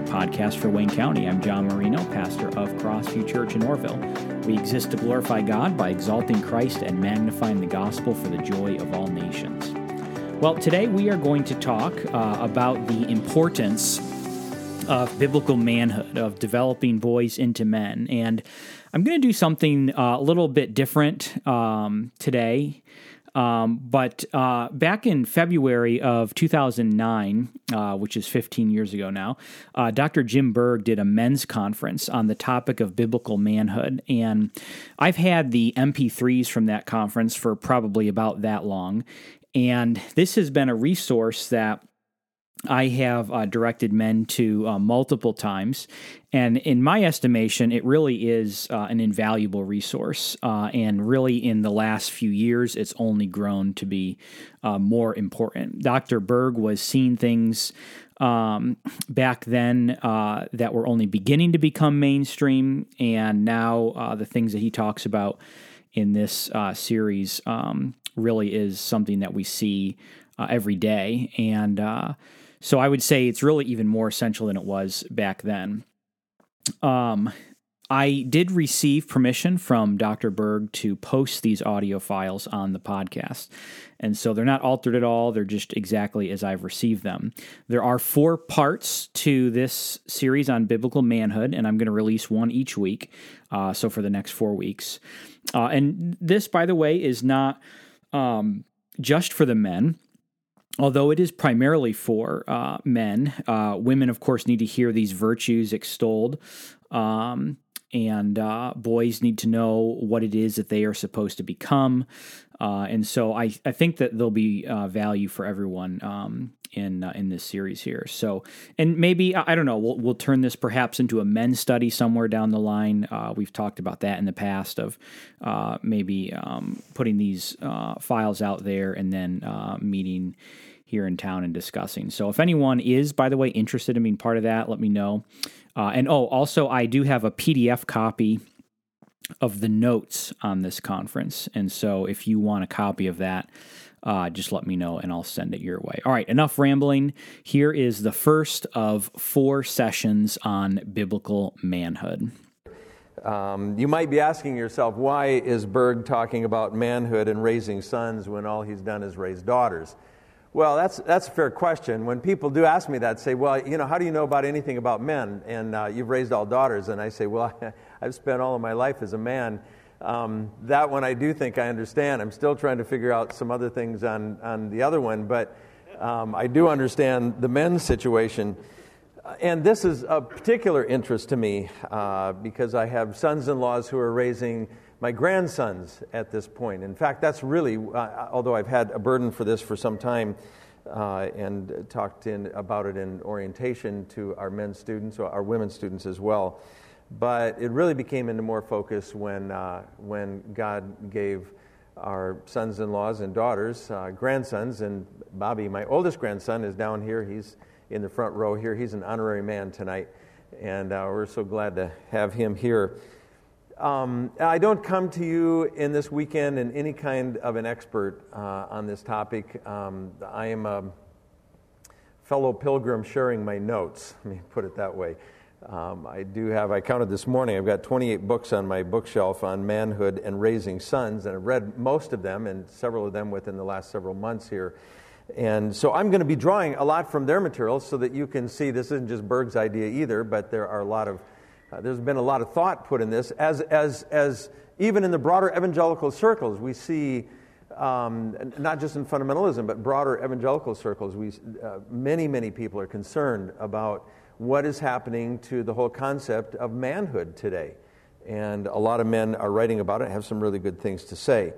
Radio podcast for Wayne County. I'm John Marino, pastor of Crossview Church in Orrville. We exist to glorify God by exalting Christ and magnifying the gospel for the joy of all nations. Well, today we are going to talk uh, about the importance of biblical manhood, of developing boys into men. And I'm going to do something uh, a little bit different um, today. Um, but uh, back in February of 2009, uh, which is 15 years ago now, uh, Dr. Jim Berg did a men's conference on the topic of biblical manhood. And I've had the MP3s from that conference for probably about that long. And this has been a resource that I have uh, directed men to uh, multiple times. And in my estimation, it really is uh, an invaluable resource. Uh, and really, in the last few years, it's only grown to be uh, more important. Dr. Berg was seeing things um, back then uh, that were only beginning to become mainstream. And now, the things that he talks about in this series um, really is something that we see every day. And so I would say it's really even more essential than it was back then. Um, I did receive permission from Dr. Berg to post these audio files on the podcast. And so they're not altered at all. They're just exactly as I've received them. There are four parts to this series on biblical manhood, and I'm going to release one each week. Uh, so for the next four weeks. Uh, and this, by the way, is not um, just for the men although it is primarily for uh, men, uh, women, of course, need to hear these virtues extolled. Um, and uh, boys need to know what it is that they are supposed to become. Uh, and so I, I think that there'll be uh, value for everyone um, in uh, in this series here. So, and maybe I don't know, we'll we'll turn this perhaps into a men's study somewhere down the line. we've talked about that in the past of maybe um, putting these files out there and then meeting here in town and discussing. So if anyone is, by the way, interested in being part of that, let me know. Uh, and oh, also, I do have a PDF copy of the notes on this conference. And so if you want a copy of that, uh, just let me know and I'll send it your way. All right, enough rambling. Here is the first of four sessions on biblical manhood. Um, you might be asking yourself, why is Berg talking about manhood and raising sons when all he's done is raise daughters? Well, that's, that's a fair question. When people do ask me that, say, well, you know, how do you know about anything about men? And uh, you've raised all daughters. And I say, well, I've spent all of my life as a man. Um, that one I do think I understand. I'm still trying to figure out some other things on, on the other one, but um, I do understand the men's situation. And this is of particular interest to me uh, because I have sons in laws who are raising my grandsons at this point. In fact, that's really, uh, although I've had a burden for this for some time uh, and talked in, about it in orientation to our men students, or our women students as well, but it really became into more focus when, uh, when God gave our sons in laws and daughters, uh, grandsons, and Bobby, my oldest grandson, is down here. He's in the front row here. He's an honorary man tonight, and uh, we're so glad to have him here. Um, I don't come to you in this weekend in any kind of an expert uh, on this topic. Um, I am a fellow pilgrim sharing my notes. Let me put it that way. Um, I do have, I counted this morning, I've got 28 books on my bookshelf on manhood and raising sons, and I've read most of them and several of them within the last several months here. And so I'm going to be drawing a lot from their materials so that you can see this isn't just Berg's idea either, but there are a lot of uh, there's been a lot of thought put in this, as, as, as even in the broader evangelical circles, we see, um, not just in fundamentalism, but broader evangelical circles, we, uh, many, many people are concerned about what is happening to the whole concept of manhood today. And a lot of men are writing about it, have some really good things to say.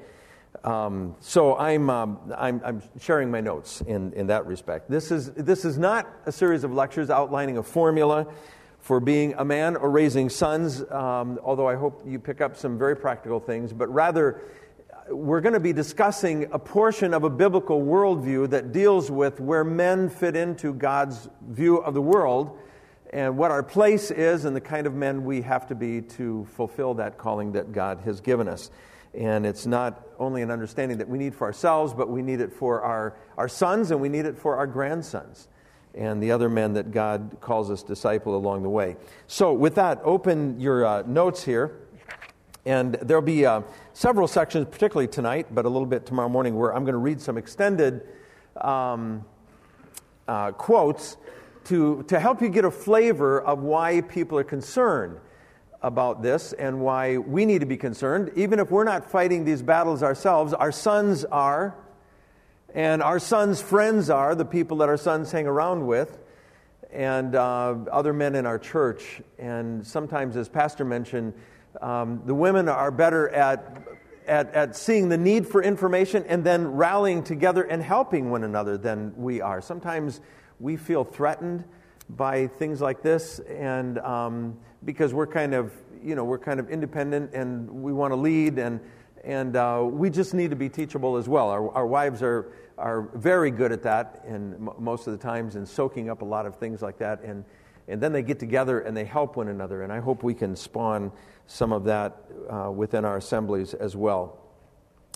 Um, so I'm, um, I'm, I'm, sharing my notes in, in that respect. This is, this is not a series of lectures outlining a formula for being a man or raising sons, um, although I hope you pick up some very practical things, but rather, we're going to be discussing a portion of a biblical worldview that deals with where men fit into God's view of the world and what our place is and the kind of men we have to be to fulfill that calling that God has given us. And it's not only an understanding that we need for ourselves, but we need it for our, our sons and we need it for our grandsons. And the other men that God calls us disciple along the way. So, with that, open your uh, notes here. And there'll be uh, several sections, particularly tonight, but a little bit tomorrow morning, where I'm going to read some extended um, uh, quotes to, to help you get a flavor of why people are concerned about this and why we need to be concerned. Even if we're not fighting these battles ourselves, our sons are, and our sons' friends are, the people that our sons hang around with, and uh, other men in our church. And sometimes, as Pastor mentioned, um, the women are better at, at, at seeing the need for information and then rallying together and helping one another than we are. Sometimes we feel threatened by things like this, and um, because we're kind of, you know, we're kind of independent and we want to lead, and and uh, we just need to be teachable as well. Our, our wives are are very good at that, and m- most of the times in soaking up a lot of things like that, and and then they get together and they help one another, and I hope we can spawn some of that uh, within our assemblies as well.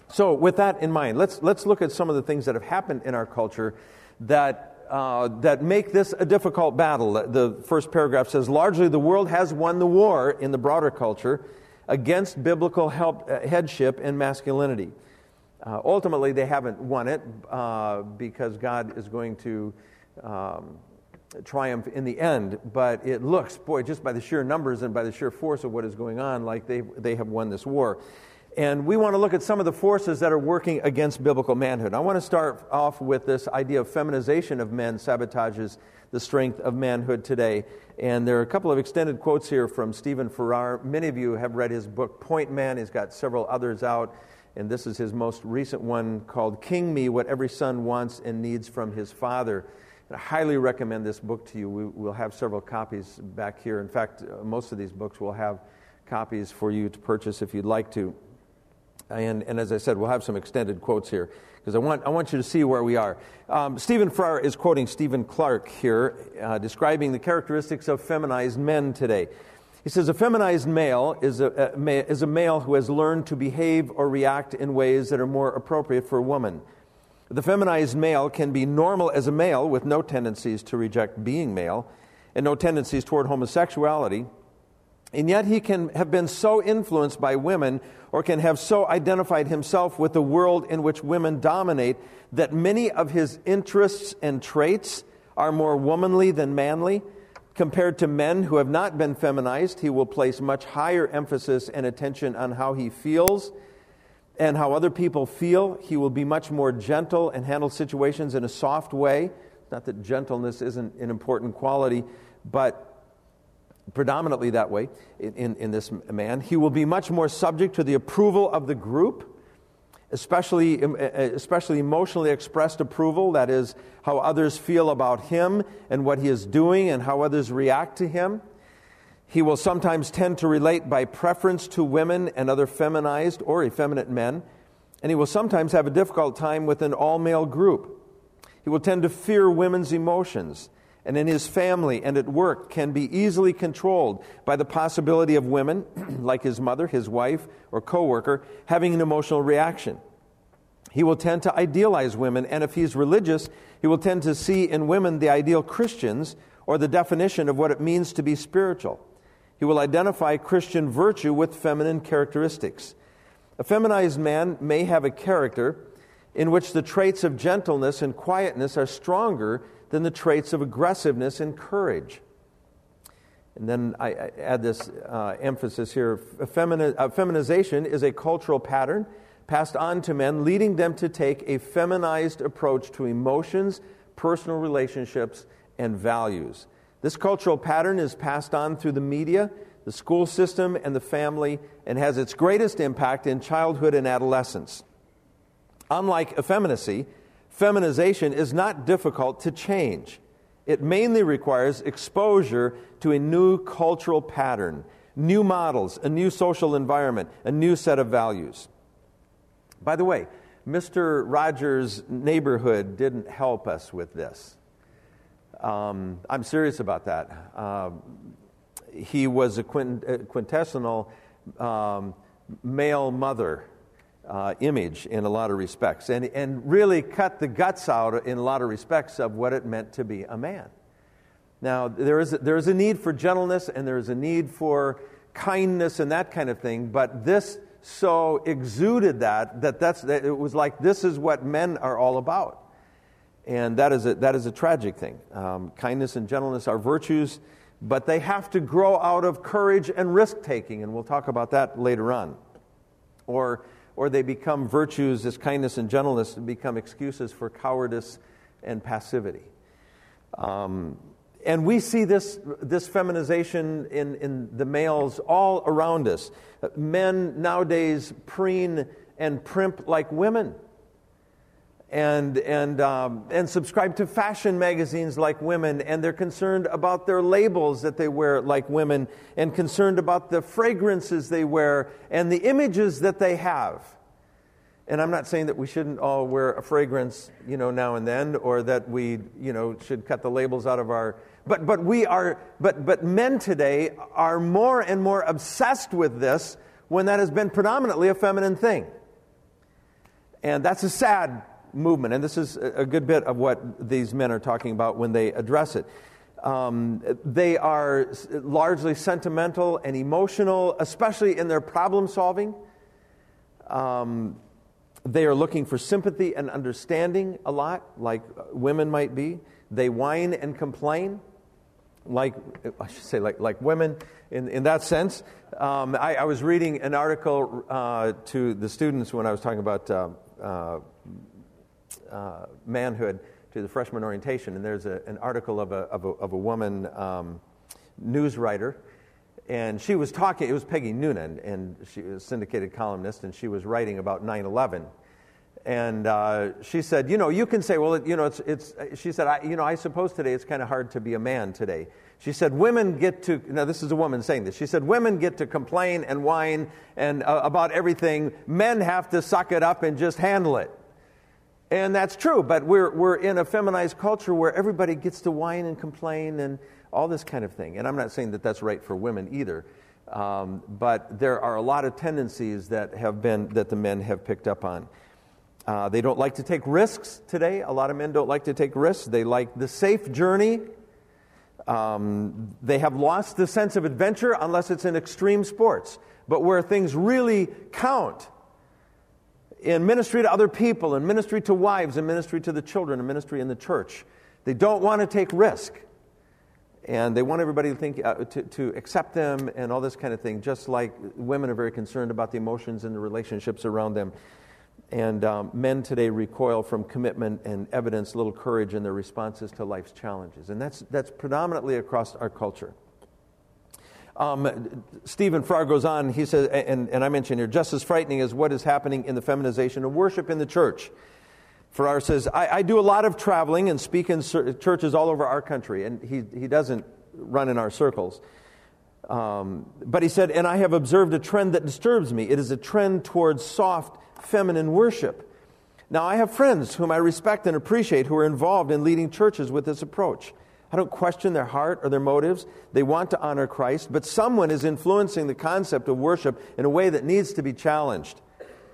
So, with that in mind, let's let's look at some of the things that have happened in our culture that uh, that make this a difficult battle. The first paragraph says largely the world has won the war in the broader culture against biblical help, uh, headship and masculinity. Uh, ultimately, they haven't won it uh, because God is going to um, triumph in the end. But it looks, boy, just by the sheer numbers and by the sheer force of what is going on, like they, they have won this war. And we want to look at some of the forces that are working against biblical manhood. I want to start off with this idea of feminization of men sabotages the strength of manhood today. And there are a couple of extended quotes here from Stephen Farrar. Many of you have read his book, Point Man. He's got several others out. And this is his most recent one called King Me What Every Son Wants and Needs from His Father. And I highly recommend this book to you. We, will have several copies back here. In fact, uh, most of these books will have copies for you to purchase if you'd like to. And, and as I said, we'll have some extended quotes here because I want, I want you to see where we are. Um, Stephen Farrar is quoting Stephen Clark here, uh, describing the characteristics of feminized men today. He says, A feminized male is a, a, is a male who has learned to behave or react in ways that are more appropriate for a woman. The feminized male can be normal as a male with no tendencies to reject being male and no tendencies toward homosexuality. And yet he can have been so influenced by women or can have so identified himself with the world in which women dominate that many of his interests and traits are more womanly than manly. Compared to men who have not been feminized, he will place much higher emphasis and attention on how he feels and how other people feel. He will be much more gentle and handle situations in a soft way. Not that gentleness isn't an important quality, but predominantly that way in, in, this man. He will be much more subject to the approval of the group, especially, especially emotionally expressed approval, that is, how others feel about him and what he is doing and how others react to him. He will sometimes tend to relate by preference to women and other feminized or effeminate men, and he will sometimes have a difficult time with an all male group. He will tend to fear women's emotions and in his family and at work can be easily controlled by the possibility of women, like his mother, his wife, or coworker, having an emotional reaction. He will tend to idealize women, and if he's religious, he will tend to see in women the ideal Christians or the definition of what it means to be spiritual. He will identify Christian virtue with feminine characteristics. A feminized man may have a character in which the traits of gentleness and quietness are stronger than the traits of aggressiveness and courage. And then I add this uh, emphasis here Femini- uh, feminization is a cultural pattern passed on to men, leading them to take a feminized approach to emotions, personal relationships, and values. This cultural pattern is passed on through the media, the school system, and the family, and has its greatest impact in childhood and adolescence. Unlike effeminacy, feminization is not difficult to change. It mainly requires exposure to a new cultural pattern, new models, a new social environment, a new set of values. By the way, Mr. Rogers' neighborhood didn't help us with this. Um, I'm serious about that. Uh, he was a quint- quintessential um, male mother uh, image in a lot of respects and, and really cut the guts out in a lot of respects of what it meant to be a man. Now, there is, a, there is a need for gentleness and there is a need for kindness and that kind of thing, but this so exuded that that that's, that it was like this is what men are all about. And that is a, that is a tragic thing. Um, kindness and gentleness are virtues, but they have to grow out of courage and risk taking, and we'll talk about that later on. Or, or they become virtues, as kindness and gentleness and become excuses for cowardice and passivity. Um, and we see this, this feminization in, in the males all around us. Men nowadays preen and primp like women. And, and, um, and subscribe to fashion magazines like women, and they're concerned about their labels that they wear like women, and concerned about the fragrances they wear and the images that they have. And I'm not saying that we shouldn't all wear a fragrance, you know, now and then, or that we, you know, should cut the labels out of our but, but we are, but, but men today are more and more obsessed with this when that has been predominantly a feminine thing. And that's a sad movement. And this is a good bit of what these men are talking about when they address it. Um, they are largely sentimental and emotional, especially in their problem solving. Um, they are looking for sympathy and understanding a lot, like women might be. They whine and complain like I should say like, like women in, in that sense. Um, I, I, was reading an article uh, to the students when I was talking about uh, uh, uh, manhood to the freshman orientation, and there's a, an article of a, of a, of a woman um, news writer, and she was talking, it was Peggy Noonan, and she was a syndicated columnist, and she was writing about 9 11 and uh, she said, you know, you can say, well, you know, it's, it's she said, I, you know, I suppose today it's kind of hard to be a man today. She said, women get to, now this is a woman saying this, she said, women get to complain and whine and uh, about everything. Men have to suck it up and just handle it. And that's true, but we're, we're in a feminized culture where everybody gets to whine and complain and all this kind of thing. And I'm not saying that that's right for women either. Um, but there are a lot of tendencies that have been, that the men have picked up on. Uh, they don't like to take risks today. A lot of men don't like to take risks. They like the safe journey. Um, they have lost the sense of adventure unless it's in extreme sports. But where things really count in ministry to other people, in ministry to wives, in ministry to the children, in ministry in the church, they don't want to take risk. And they want everybody to think uh, to, to accept them and all this kind of thing, just like women are very concerned about the emotions and the relationships around them. And um, men today recoil from commitment and evidence little courage in their responses to life's challenges. And that's, that's predominantly across our culture. Um, Stephen Farr goes on, he says, and, and I mentioned here, just as frightening as what is happening in the feminization of worship in the church. Farrar says, I, I do a lot of traveling and speak in churches all over our country, and he, he doesn't run in our circles. Um, but he said, and I have observed a trend that disturbs me. It is a trend towards soft, feminine worship. Now, I have friends whom I respect and appreciate who are involved in leading churches with this approach. I don't question their heart or their motives. They want to honor Christ, but someone is influencing the concept of worship in a way that needs to be challenged.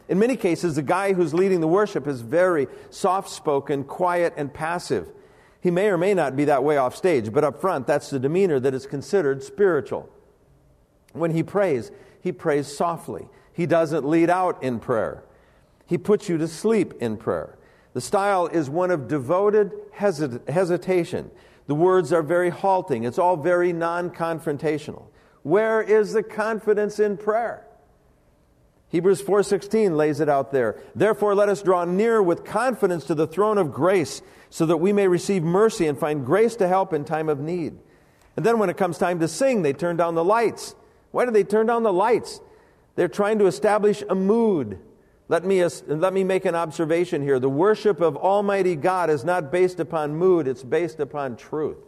In many cases, the guy who's leading the worship is very soft spoken, quiet, and passive. He may or may not be that way off stage, but up front, that's the demeanor that is considered spiritual. When he prays, he prays softly. He doesn't lead out in prayer. He puts you to sleep in prayer. The style is one of devoted hesit- hesitation. The words are very halting. It's all very non confrontational. Where is the confidence in prayer? Hebrews 4:16 lays it out there. Therefore let us draw near with confidence to the throne of grace so that we may receive mercy and find grace to help in time of need. And then when it comes time to sing, they turn down the lights. Why do they turn down the lights? They're trying to establish a mood. Let me, let me make an observation here. The worship of Almighty God is not based upon mood, it's based upon truth.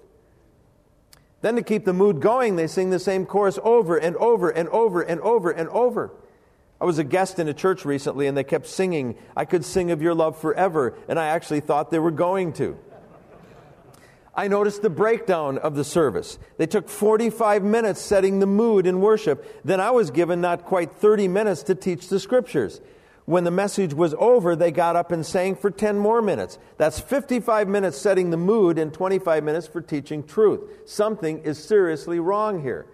Then, to keep the mood going, they sing the same chorus over and over and over and over and over. I was a guest in a church recently and they kept singing, I could sing of your love forever, and I actually thought they were going to. I noticed the breakdown of the service. They took 45 minutes setting the mood in worship. Then I was given not quite 30 minutes to teach the scriptures. When the message was over, they got up and sang for 10 more minutes. That's 55 minutes setting the mood and 25 minutes for teaching truth. Something is seriously wrong here.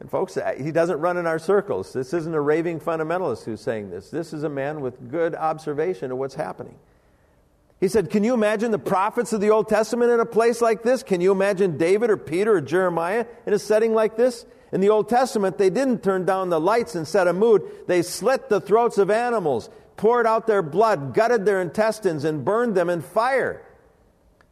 And folks, uh, he doesn't run in our circles. This isn't a raving fundamentalist who's saying this. This is a man with good observation of what's happening. He said, Can you imagine the prophets of the Old Testament in a place like this? Can you imagine David or Peter or Jeremiah in a setting like this? In the Old Testament, they didn't turn down the lights and set a mood. They slit the throats of animals, poured out their blood, gutted their intestines, and burned them in fire.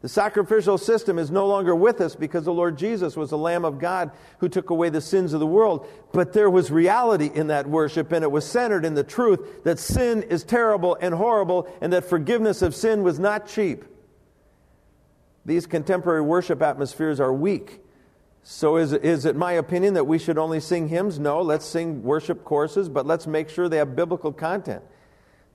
The sacrificial system is no longer with us because the Lord Jesus was the Lamb of God who took away the sins of the world. But there was reality in that worship, and it was centered in the truth that sin is terrible and horrible, and that forgiveness of sin was not cheap. These contemporary worship atmospheres are weak. So, is, is it my opinion that we should only sing hymns? No, let's sing worship courses, but let's make sure they have biblical content.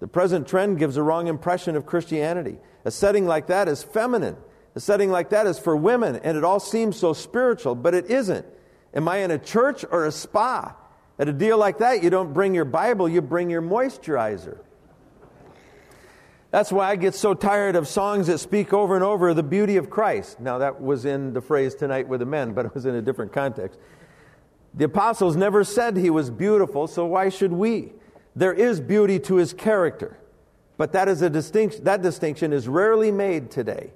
The present trend gives a wrong impression of Christianity. A setting like that is feminine. A setting like that is for women, and it all seems so spiritual, but it isn't. Am I in a church or a spa? At a deal like that, you don't bring your Bible, you bring your moisturizer. That's why I get so tired of songs that speak over and over the beauty of Christ. Now, that was in the phrase tonight with the men, but it was in a different context. The apostles never said he was beautiful, so why should we? There is beauty to his character. But that, is a distinction, that distinction is rarely made today.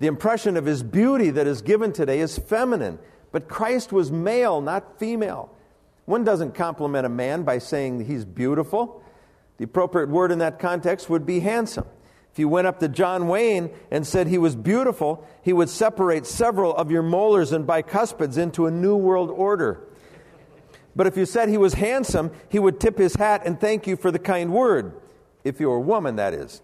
The impression of his beauty that is given today is feminine, but Christ was male, not female. One doesn't compliment a man by saying he's beautiful. The appropriate word in that context would be handsome. If you went up to John Wayne and said he was beautiful, he would separate several of your molars and bicuspids into a new world order. But if you said he was handsome, he would tip his hat and thank you for the kind word. If you're a woman, that is.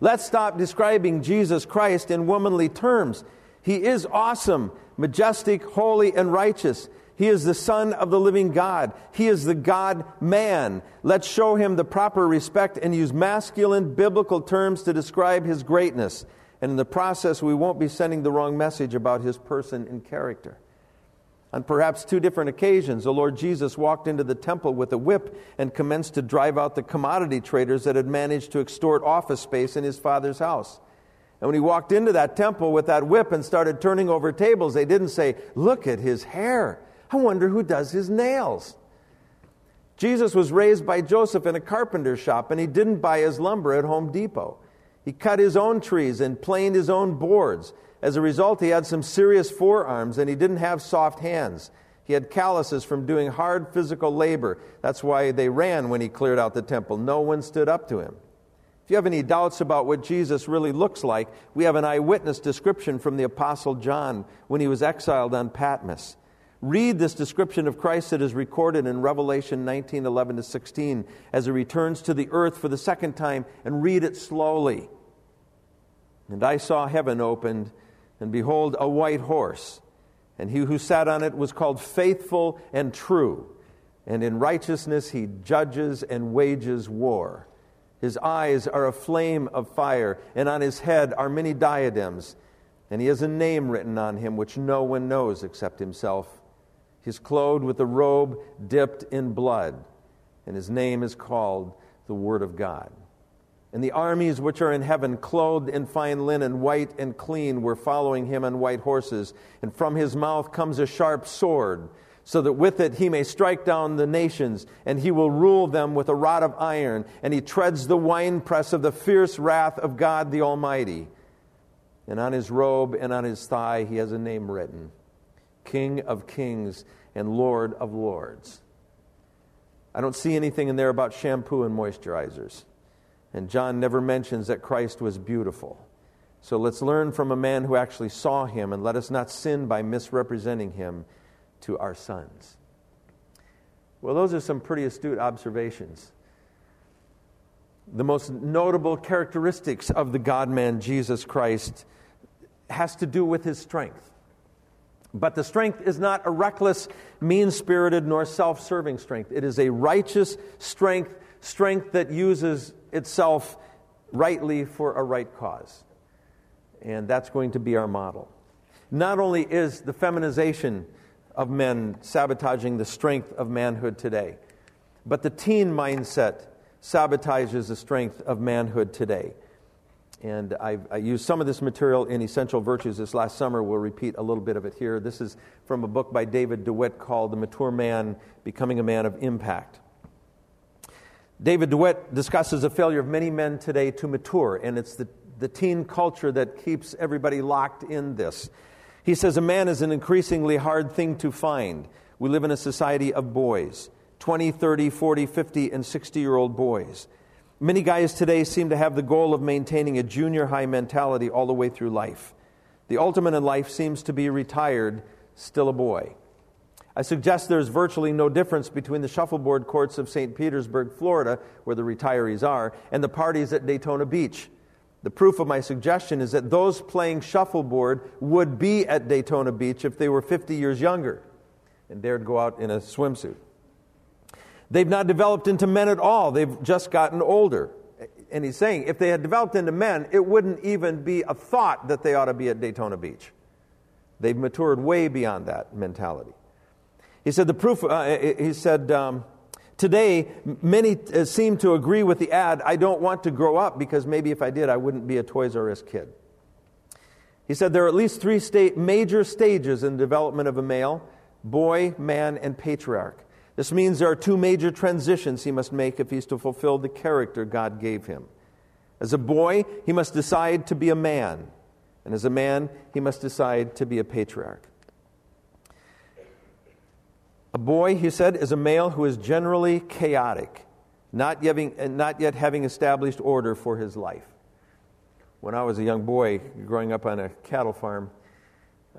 Let's stop describing Jesus Christ in womanly terms. He is awesome, majestic, holy, and righteous. He is the Son of the living God. He is the God man. Let's show him the proper respect and use masculine biblical terms to describe his greatness. And in the process, we won't be sending the wrong message about his person and character. On perhaps two different occasions, the Lord Jesus walked into the temple with a whip and commenced to drive out the commodity traders that had managed to extort office space in his father's house. And when he walked into that temple with that whip and started turning over tables, they didn't say, Look at his hair. I wonder who does his nails. Jesus was raised by Joseph in a carpenter shop, and he didn't buy his lumber at Home Depot. He cut his own trees and planed his own boards. As a result, he had some serious forearms and he didn't have soft hands. He had calluses from doing hard physical labor. That's why they ran when he cleared out the temple. No one stood up to him. If you have any doubts about what Jesus really looks like, we have an eyewitness description from the Apostle John when he was exiled on Patmos. Read this description of Christ that is recorded in Revelation 19 11 to 16 as he returns to the earth for the second time, and read it slowly. And I saw heaven opened and behold, a white horse. And he who sat on it was called faithful and true. And in righteousness he judges and wages war. His eyes are a flame of fire, and on his head are many diadems. And he has a name written on him which no one knows except himself. He is clothed with a robe dipped in blood, and his name is called the Word of God. And the armies which are in heaven, clothed in fine linen, white and clean, were following him on white horses. And from his mouth comes a sharp sword, so that with it he may strike down the nations, and he will rule them with a rod of iron, and he treads the winepress of the fierce wrath of God the Almighty. And on his robe and on his thigh he has a name written King of Kings and Lord of Lords. I don't see anything in there about shampoo and moisturizers. And John never mentions that Christ was beautiful. So let's learn from a man who actually saw him and let us not sin by misrepresenting him to our sons. Well, those are some pretty astute observations. The most notable characteristics of the God man, Jesus Christ, has to do with his strength. But the strength is not a reckless, mean spirited, nor self serving strength. It is a righteous strength, strength that uses itself rightly for a right cause. And that's going to be our model. Not only is the feminization of men sabotaging the strength of manhood today, but the teen mindset sabotages the strength of manhood today. And I, I used some of this material in Essential Virtues this last summer. We'll repeat a little bit of it here. This is from a book by David DeWitt called The Mature Man Becoming a Man of Impact. David DeWitt discusses the failure of many men today to mature, and it's the, the teen culture that keeps everybody locked in this. He says, A man is an increasingly hard thing to find. We live in a society of boys 20, 30, 40, 50, and 60 year old boys. Many guys today seem to have the goal of maintaining a junior high mentality all the way through life. The ultimate in life seems to be retired, still a boy. I suggest there's virtually no difference between the shuffleboard courts of St. Petersburg, Florida, where the retirees are, and the parties at Daytona Beach. The proof of my suggestion is that those playing shuffleboard would be at Daytona Beach if they were 50 years younger and dared go out in a swimsuit. They've not developed into men at all, they've just gotten older. And he's saying if they had developed into men, it wouldn't even be a thought that they ought to be at Daytona Beach. They've matured way beyond that mentality. He said, the proof, uh, he said, um, today many uh, seem to agree with the ad, I don't want to grow up because maybe if I did, I wouldn't be a Toys R Us kid. He said there are at least three state, major stages in the development of a male boy, man, and patriarch. This means there are two major transitions he must make if he's to fulfill the character God gave him. As a boy, he must decide to be a man, and as a man, he must decide to be a patriarch. A boy, he said, is a male who is generally chaotic, not, not yet having established order for his life. When I was a young boy growing up on a cattle farm,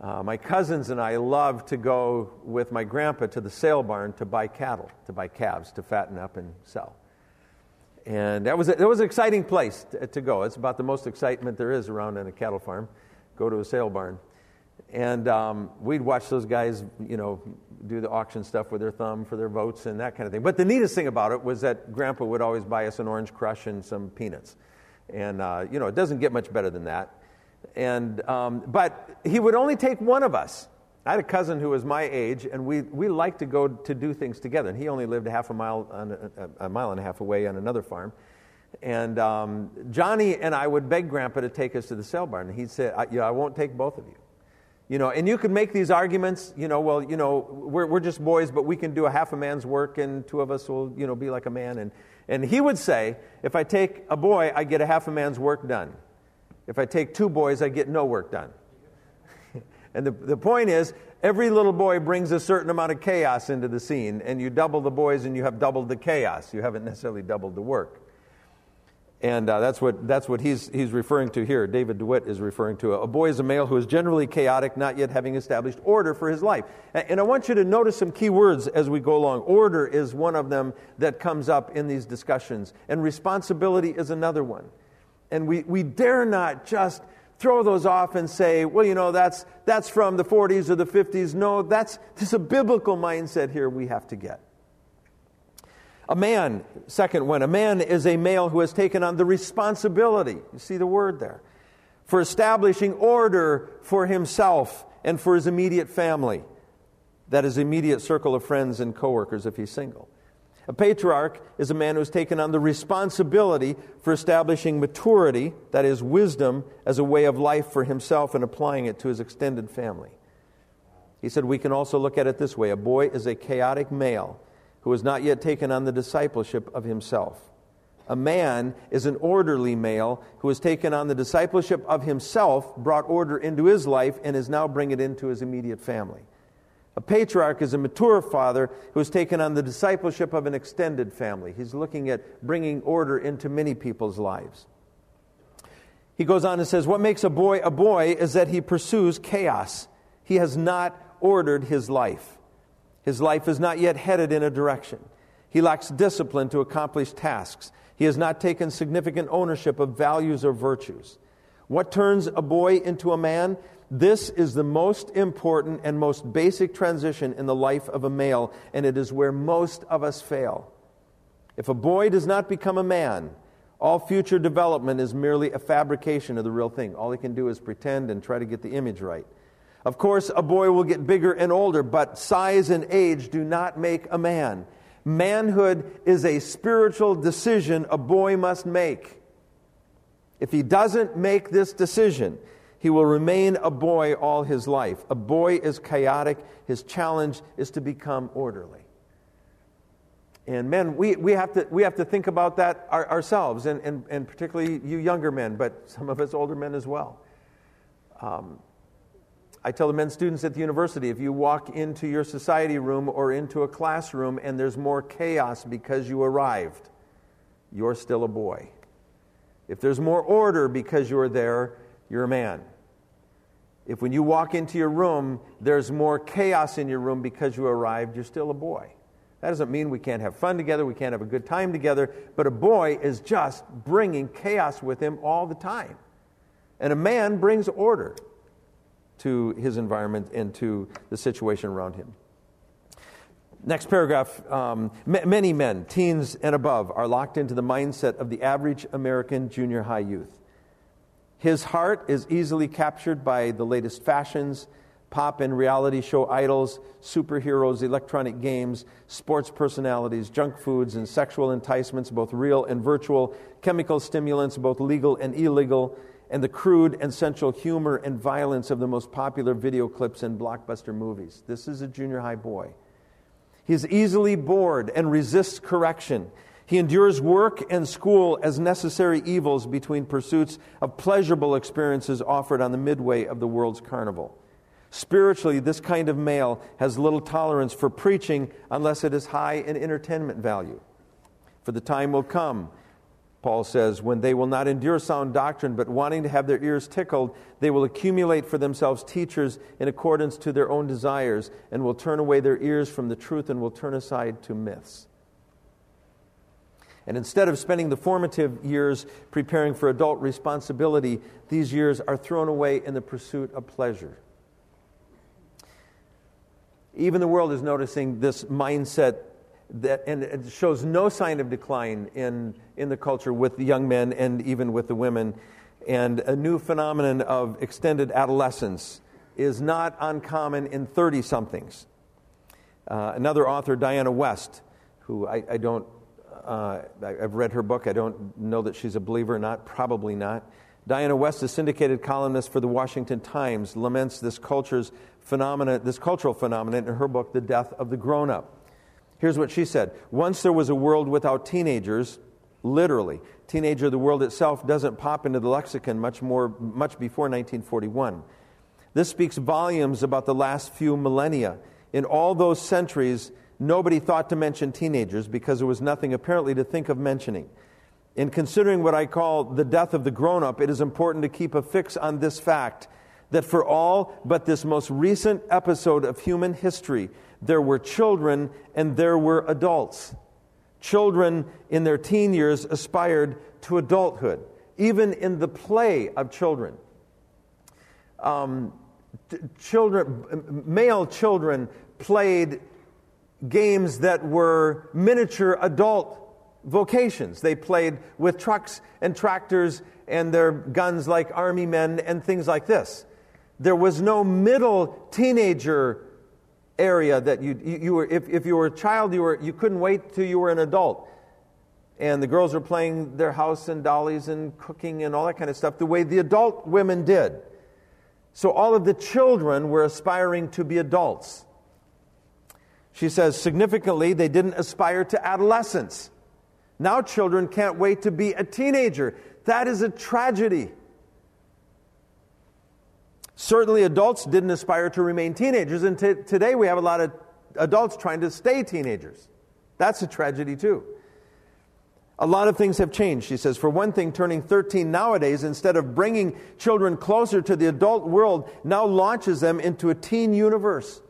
uh, my cousins and I loved to go with my grandpa to the sale barn to buy cattle, to buy calves, to fatten up and sell. And that was, a, that was an exciting place to, to go. It's about the most excitement there is around in a cattle farm. Go to a sale barn. And um, we'd watch those guys, you know, do the auction stuff with their thumb for their votes and that kind of thing. But the neatest thing about it was that Grandpa would always buy us an orange crush and some peanuts. And, uh, you know, it doesn't get much better than that. And, um, but he would only take one of us. I had a cousin who was my age, and we, we liked to go to do things together. And he only lived a half a mile, a, a mile and a half away on another farm. And um, Johnny and I would beg Grandpa to take us to the sale barn. And he'd say, I, you know, I won't take both of you. You know, and you could make these arguments, you know, well, you know, we're, we're just boys, but we can do a half a man's work, and two of us will, you know, be like a man. And, and he would say, if I take a boy, I get a half a man's work done. If I take two boys, I get no work done. and the, the point is, every little boy brings a certain amount of chaos into the scene, and you double the boys and you have doubled the chaos. You haven't necessarily doubled the work. And uh, that's what, that's what he's, he's referring to here. David DeWitt is referring to. A boy is a male who is generally chaotic, not yet having established order for his life. And I want you to notice some key words as we go along. Order is one of them that comes up in these discussions, and responsibility is another one. And we, we dare not just throw those off and say, well, you know, that's, that's from the 40s or the 50s. No, that's, there's a biblical mindset here we have to get. A man, second one, a man is a male who has taken on the responsibility, you see the word there, for establishing order for himself and for his immediate family. That is, immediate circle of friends and coworkers if he's single. A patriarch is a man who has taken on the responsibility for establishing maturity, that is, wisdom, as a way of life for himself and applying it to his extended family. He said we can also look at it this way a boy is a chaotic male who has not yet taken on the discipleship of himself. A man is an orderly male who has taken on the discipleship of himself, brought order into his life, and is now bringing it into his immediate family. A patriarch is a mature father who has taken on the discipleship of an extended family. He's looking at bringing order into many people's lives. He goes on and says, What makes a boy a boy is that he pursues chaos. He has not ordered his life. His life is not yet headed in a direction. He lacks discipline to accomplish tasks. He has not taken significant ownership of values or virtues. What turns a boy into a man? This is the most important and most basic transition in the life of a male, and it is where most of us fail. If a boy does not become a man, all future development is merely a fabrication of the real thing. All he can do is pretend and try to get the image right. Of course, a boy will get bigger and older, but size and age do not make a man. Manhood is a spiritual decision a boy must make. If he doesn't make this decision, he will remain a boy all his life. A boy is chaotic. His challenge is to become orderly. And men, we, we, have, to, we have to think about that our, ourselves, and, and, and particularly you younger men, but some of us older men as well. Um, I tell the men students at the university if you walk into your society room or into a classroom and there's more chaos because you arrived, you're still a boy. If there's more order because you're there, you're a man. If when you walk into your room, there's more chaos in your room because you arrived, you're still a boy. That doesn't mean we can't have fun together, we can't have a good time together, but a boy is just bringing chaos with him all the time. And a man brings order to his environment and to the situation around him. Next paragraph um, m- many men, teens and above, are locked into the mindset of the average American junior high youth. His heart is easily captured by the latest fashions, pop and reality show idols, superheroes, electronic games, sports personalities, junk foods, and sexual enticements, both real and virtual, chemical stimulants, both legal and illegal, and the crude and sensual humor and violence of the most popular video clips and blockbuster movies. This is a junior high boy. He is easily bored and resists correction. He endures work and school as necessary evils between pursuits of pleasurable experiences offered on the midway of the world's carnival. Spiritually, this kind of male has little tolerance for preaching unless it is high in entertainment value. For the time will come Paul says, when they will not endure sound doctrine, but wanting to have their ears tickled, they will accumulate for themselves teachers in accordance to their own desires, and will turn away their ears from the truth and will turn aside to myths. And instead of spending the formative years preparing for adult responsibility, these years are thrown away in the pursuit of pleasure. Even the world is noticing this mindset that, and it shows no sign of decline in, in the culture with the young men and even with the women. And a new phenomenon of extended adolescence is not uncommon in 30 somethings. Uh, another author, Diana West, who I, I don't, uh, I've read her book. I don't know that she's a believer or not, probably not. Diana West, a syndicated columnist for the Washington Times, laments this culture's phenomena, this cultural phenomenon in her book, The Death of the Grown Up. Here's what she said Once there was a world without teenagers, literally. Teenager, the world itself doesn't pop into the lexicon much, more, much before 1941. This speaks volumes about the last few millennia. In all those centuries, nobody thought to mention teenagers because there was nothing apparently to think of mentioning. In considering what I call the death of the grown up, it is important to keep a fix on this fact that for all but this most recent episode of human history, there were children and there were adults. Children in their teen years aspired to adulthood, even in the play of children. Um, children, male children played games that were miniature adult vocations. They played with trucks and tractors and their guns like army men and things like this. There was no middle teenager area that you, you, you, were, if, if you were a child, you, were, you couldn't wait till you were an adult. And the girls were playing their house and dollies and cooking and all that kind of stuff the way the adult women did. So all of the children were aspiring to be adults. She says, significantly, they didn't aspire to adolescence. Now children can't wait to be a teenager. That is a tragedy. Certainly, adults didn't aspire to remain teenagers, and t- today we have a lot of adults trying to stay teenagers. That's a tragedy, too. A lot of things have changed, she says. For one thing, turning 13 nowadays, instead of bringing children closer to the adult world, now launches them into a teen universe.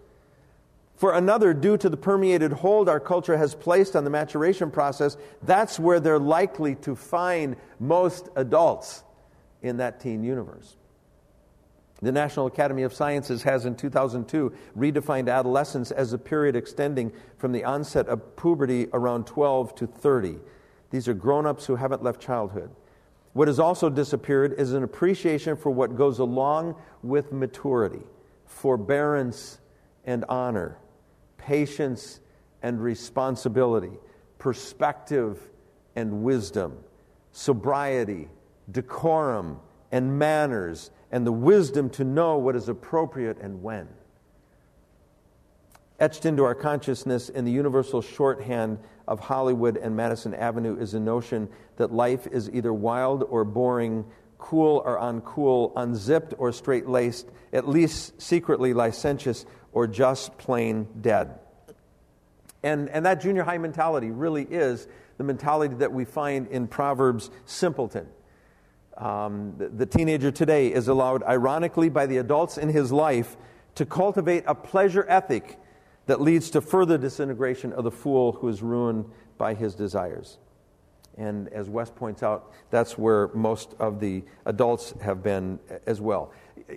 For another, due to the permeated hold our culture has placed on the maturation process, that's where they're likely to find most adults in that teen universe. The National Academy of Sciences has in 2002 redefined adolescence as a period extending from the onset of puberty around 12 to 30. These are grown ups who haven't left childhood. What has also disappeared is an appreciation for what goes along with maturity forbearance and honor, patience and responsibility, perspective and wisdom, sobriety, decorum and manners, and the wisdom to know what is appropriate and when. Etched into our consciousness in the universal shorthand of Hollywood and Madison Avenue is a notion that life is either wild or boring, cool or uncool, unzipped or straight laced, at least secretly licentious, or just plain dead. And, and that junior high mentality really is the mentality that we find in Proverbs simpleton. Um, the, the teenager today is allowed, ironically, by the adults in his life to cultivate a pleasure ethic that leads to further disintegration of the fool who is ruined by his desires. And as West points out, that's where most of the adults have been as well.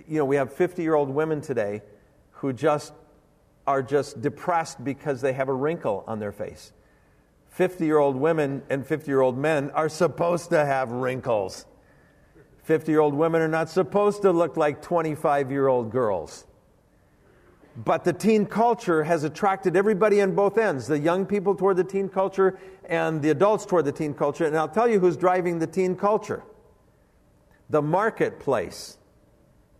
You know, we have 50 year old women today who just are just depressed because they have a wrinkle on their face. 50 year old women and 50 year old men are supposed to have wrinkles. 50 year old women are not supposed to look like 25 year old girls. But the teen culture has attracted everybody on both ends the young people toward the teen culture and the adults toward the teen culture. And I'll tell you who's driving the teen culture the marketplace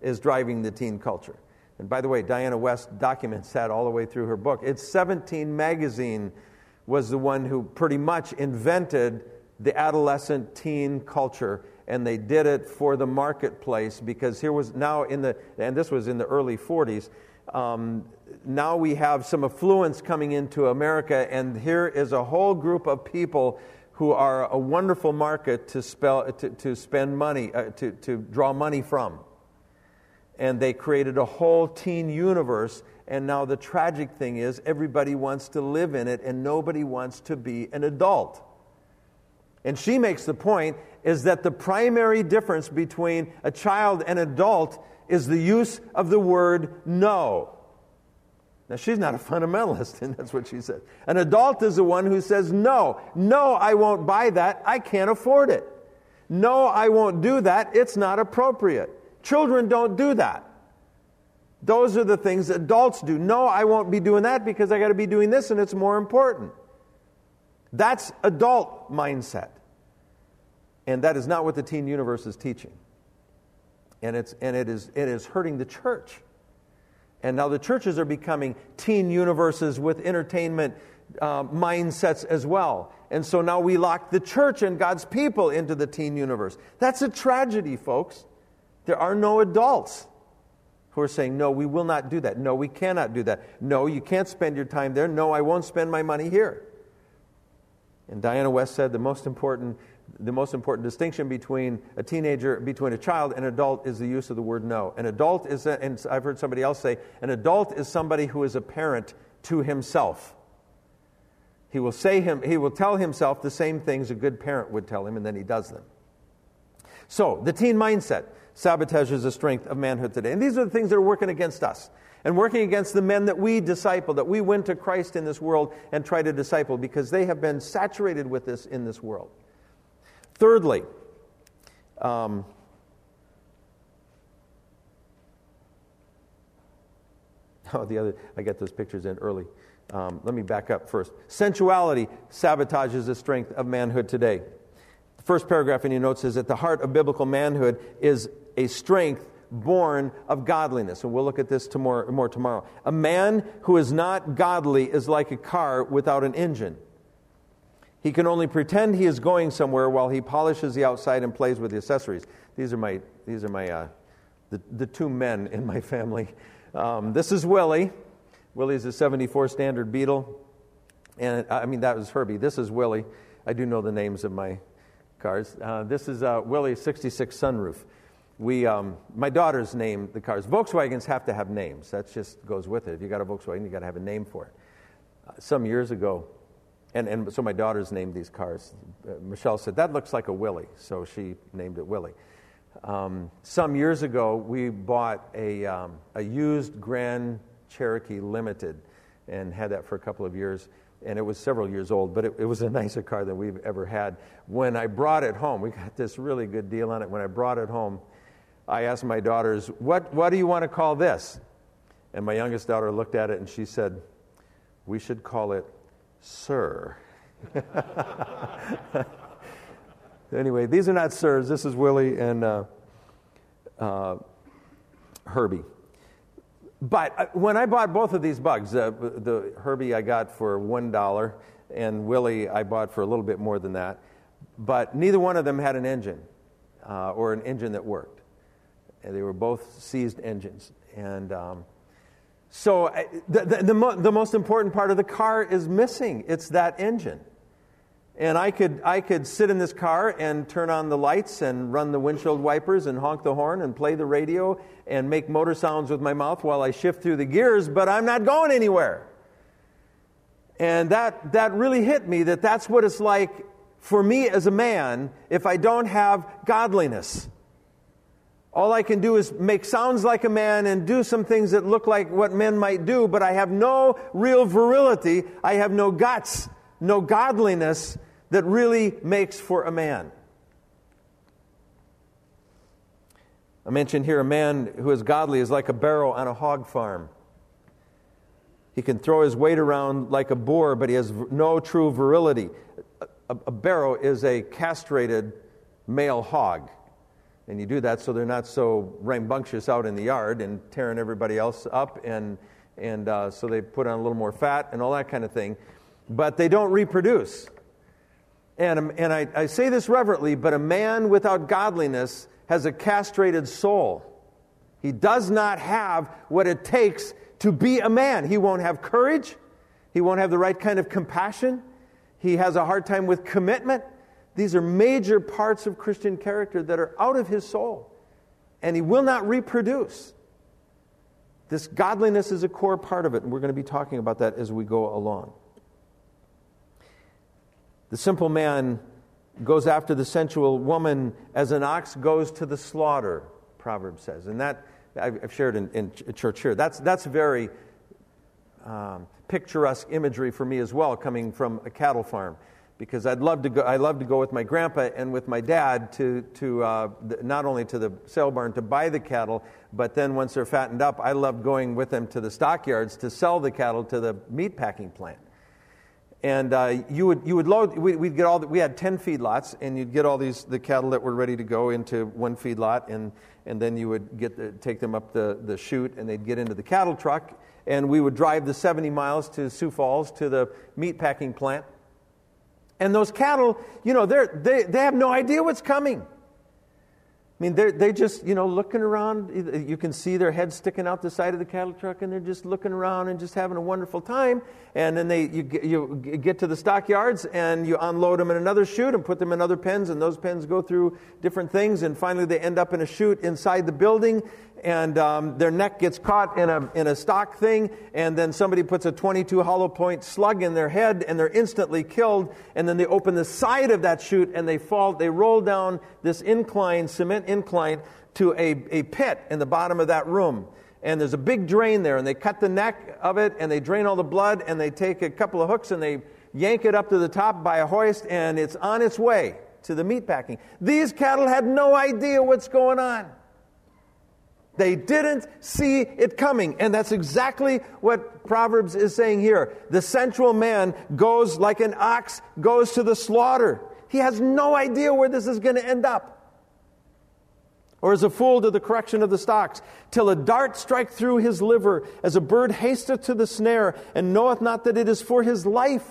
is driving the teen culture. And by the way, Diana West documents that all the way through her book. It's 17 magazine was the one who pretty much invented the adolescent teen culture and they did it for the marketplace because here was now in the and this was in the early 40s um, now we have some affluence coming into America, and here is a whole group of people who are a wonderful market to, spell, to, to spend money, uh, to, to draw money from. And they created a whole teen universe, and now the tragic thing is everybody wants to live in it, and nobody wants to be an adult. And she makes the point is that the primary difference between a child and adult is the use of the word no. Now, she's not a fundamentalist, and that's what she said. An adult is the one who says, No, no, I won't buy that. I can't afford it. No, I won't do that. It's not appropriate. Children don't do that. Those are the things adults do. No, I won't be doing that because I got to be doing this and it's more important. That's adult mindset. And that is not what the teen universe is teaching and, it's, and it, is, it is hurting the church. And now the churches are becoming teen universes with entertainment uh, mindsets as well. And so now we lock the church and God's people into the teen universe. That's a tragedy, folks. There are no adults who are saying, No, we will not do that. No, we cannot do that. No, you can't spend your time there. No, I won't spend my money here. And Diana West said the most important the most important distinction between a teenager, between a child and an adult is the use of the word no. An adult is, a, and I've heard somebody else say, an adult is somebody who is a parent to himself. He will say him, he will tell himself the same things a good parent would tell him, and then he does them. So, the teen mindset sabotages the strength of manhood today. And these are the things that are working against us and working against the men that we disciple, that we win to Christ in this world and try to disciple because they have been saturated with this in this world. Thirdly, um, oh, the other, I got those pictures in early. Um, let me back up first. Sensuality sabotages the strength of manhood today. The first paragraph in your notes says, that the heart of biblical manhood is a strength born of godliness. And we'll look at this tomorrow, more tomorrow. A man who is not godly is like a car without an engine. He can only pretend he is going somewhere while he polishes the outside and plays with the accessories. These are my, these are my uh, the, the two men in my family. Um, this is Willie. Willie's a 74 Standard Beetle. And I mean, that was Herbie. This is Willie. I do know the names of my cars. Uh, this is uh, Willie's 66 Sunroof. We, um, my daughters named the cars. Volkswagens have to have names. That just goes with it. If you got a Volkswagen, you got to have a name for it. Uh, some years ago, and, and so my daughters named these cars. Uh, Michelle said, That looks like a Willie. So she named it Willie. Um, some years ago, we bought a, um, a used Grand Cherokee Limited and had that for a couple of years. And it was several years old, but it, it was a nicer car than we've ever had. When I brought it home, we got this really good deal on it. When I brought it home, I asked my daughters, What, what do you want to call this? And my youngest daughter looked at it and she said, We should call it Sir. anyway, these are not sirs. This is Willie and uh, uh, Herbie. But uh, when I bought both of these bugs, uh, the Herbie I got for $1, and Willie I bought for a little bit more than that. But neither one of them had an engine uh, or an engine that worked. And they were both seized engines. And um, so uh, the, the, the, mo- the most important part of the car is missing it's that engine. And I could, I could sit in this car and turn on the lights and run the windshield wipers and honk the horn and play the radio and make motor sounds with my mouth while I shift through the gears, but I'm not going anywhere. And that, that really hit me that that's what it's like for me as a man if I don't have godliness. All I can do is make sounds like a man and do some things that look like what men might do, but I have no real virility. I have no guts, no godliness that really makes for a man. I mentioned here a man who is godly is like a barrow on a hog farm. He can throw his weight around like a boar, but he has no true virility. A, a barrow is a castrated male hog. And you do that so they're not so rambunctious out in the yard and tearing everybody else up. And, and uh, so they put on a little more fat and all that kind of thing. But they don't reproduce. And, and I, I say this reverently, but a man without godliness has a castrated soul. He does not have what it takes to be a man. He won't have courage. He won't have the right kind of compassion. He has a hard time with commitment. These are major parts of Christian character that are out of his soul. And he will not reproduce. This godliness is a core part of it, and we're going to be talking about that as we go along. The simple man goes after the sensual woman as an ox goes to the slaughter, Proverbs says. And that, I've shared in, in church here. That's, that's very um, picturesque imagery for me as well, coming from a cattle farm. Because I'd love to go, I love to go with my grandpa and with my dad to, to uh, not only to the sale barn to buy the cattle, but then once they're fattened up, I love going with them to the stockyards to sell the cattle to the meat packing plant. And uh, you would you would load we, would get all the, we had 10 feedlots and you'd get all these the cattle that were ready to go into one feedlot and and then you would get the, take them up the, the chute and they'd get into the cattle truck and we would drive the 70 miles to sioux falls to the meat packing plant and those cattle you know they they have no idea what's coming I mean, they're, they just, you know, looking around. You can see their heads sticking out the side of the cattle truck, and they're just looking around and just having a wonderful time. And then they, you, you get to the stockyards, and you unload them in another chute and put them in other pens, and those pens go through different things, and finally they end up in a chute inside the building, and um, their neck gets caught in a, in a stock thing, and then somebody puts a 22 hollow point slug in their head, and they're instantly killed. And then they open the side of that chute, and they fall, they roll down this incline, cement incline, to a, a pit in the bottom of that room. And there's a big drain there, and they cut the neck of it, and they drain all the blood, and they take a couple of hooks, and they yank it up to the top by a hoist, and it's on its way to the meat packing. These cattle had no idea what's going on. They didn't see it coming. And that's exactly what Proverbs is saying here. The sensual man goes like an ox goes to the slaughter. He has no idea where this is going to end up. Or as a fool to the correction of the stocks, till a dart strike through his liver, as a bird hasteth to the snare, and knoweth not that it is for his life.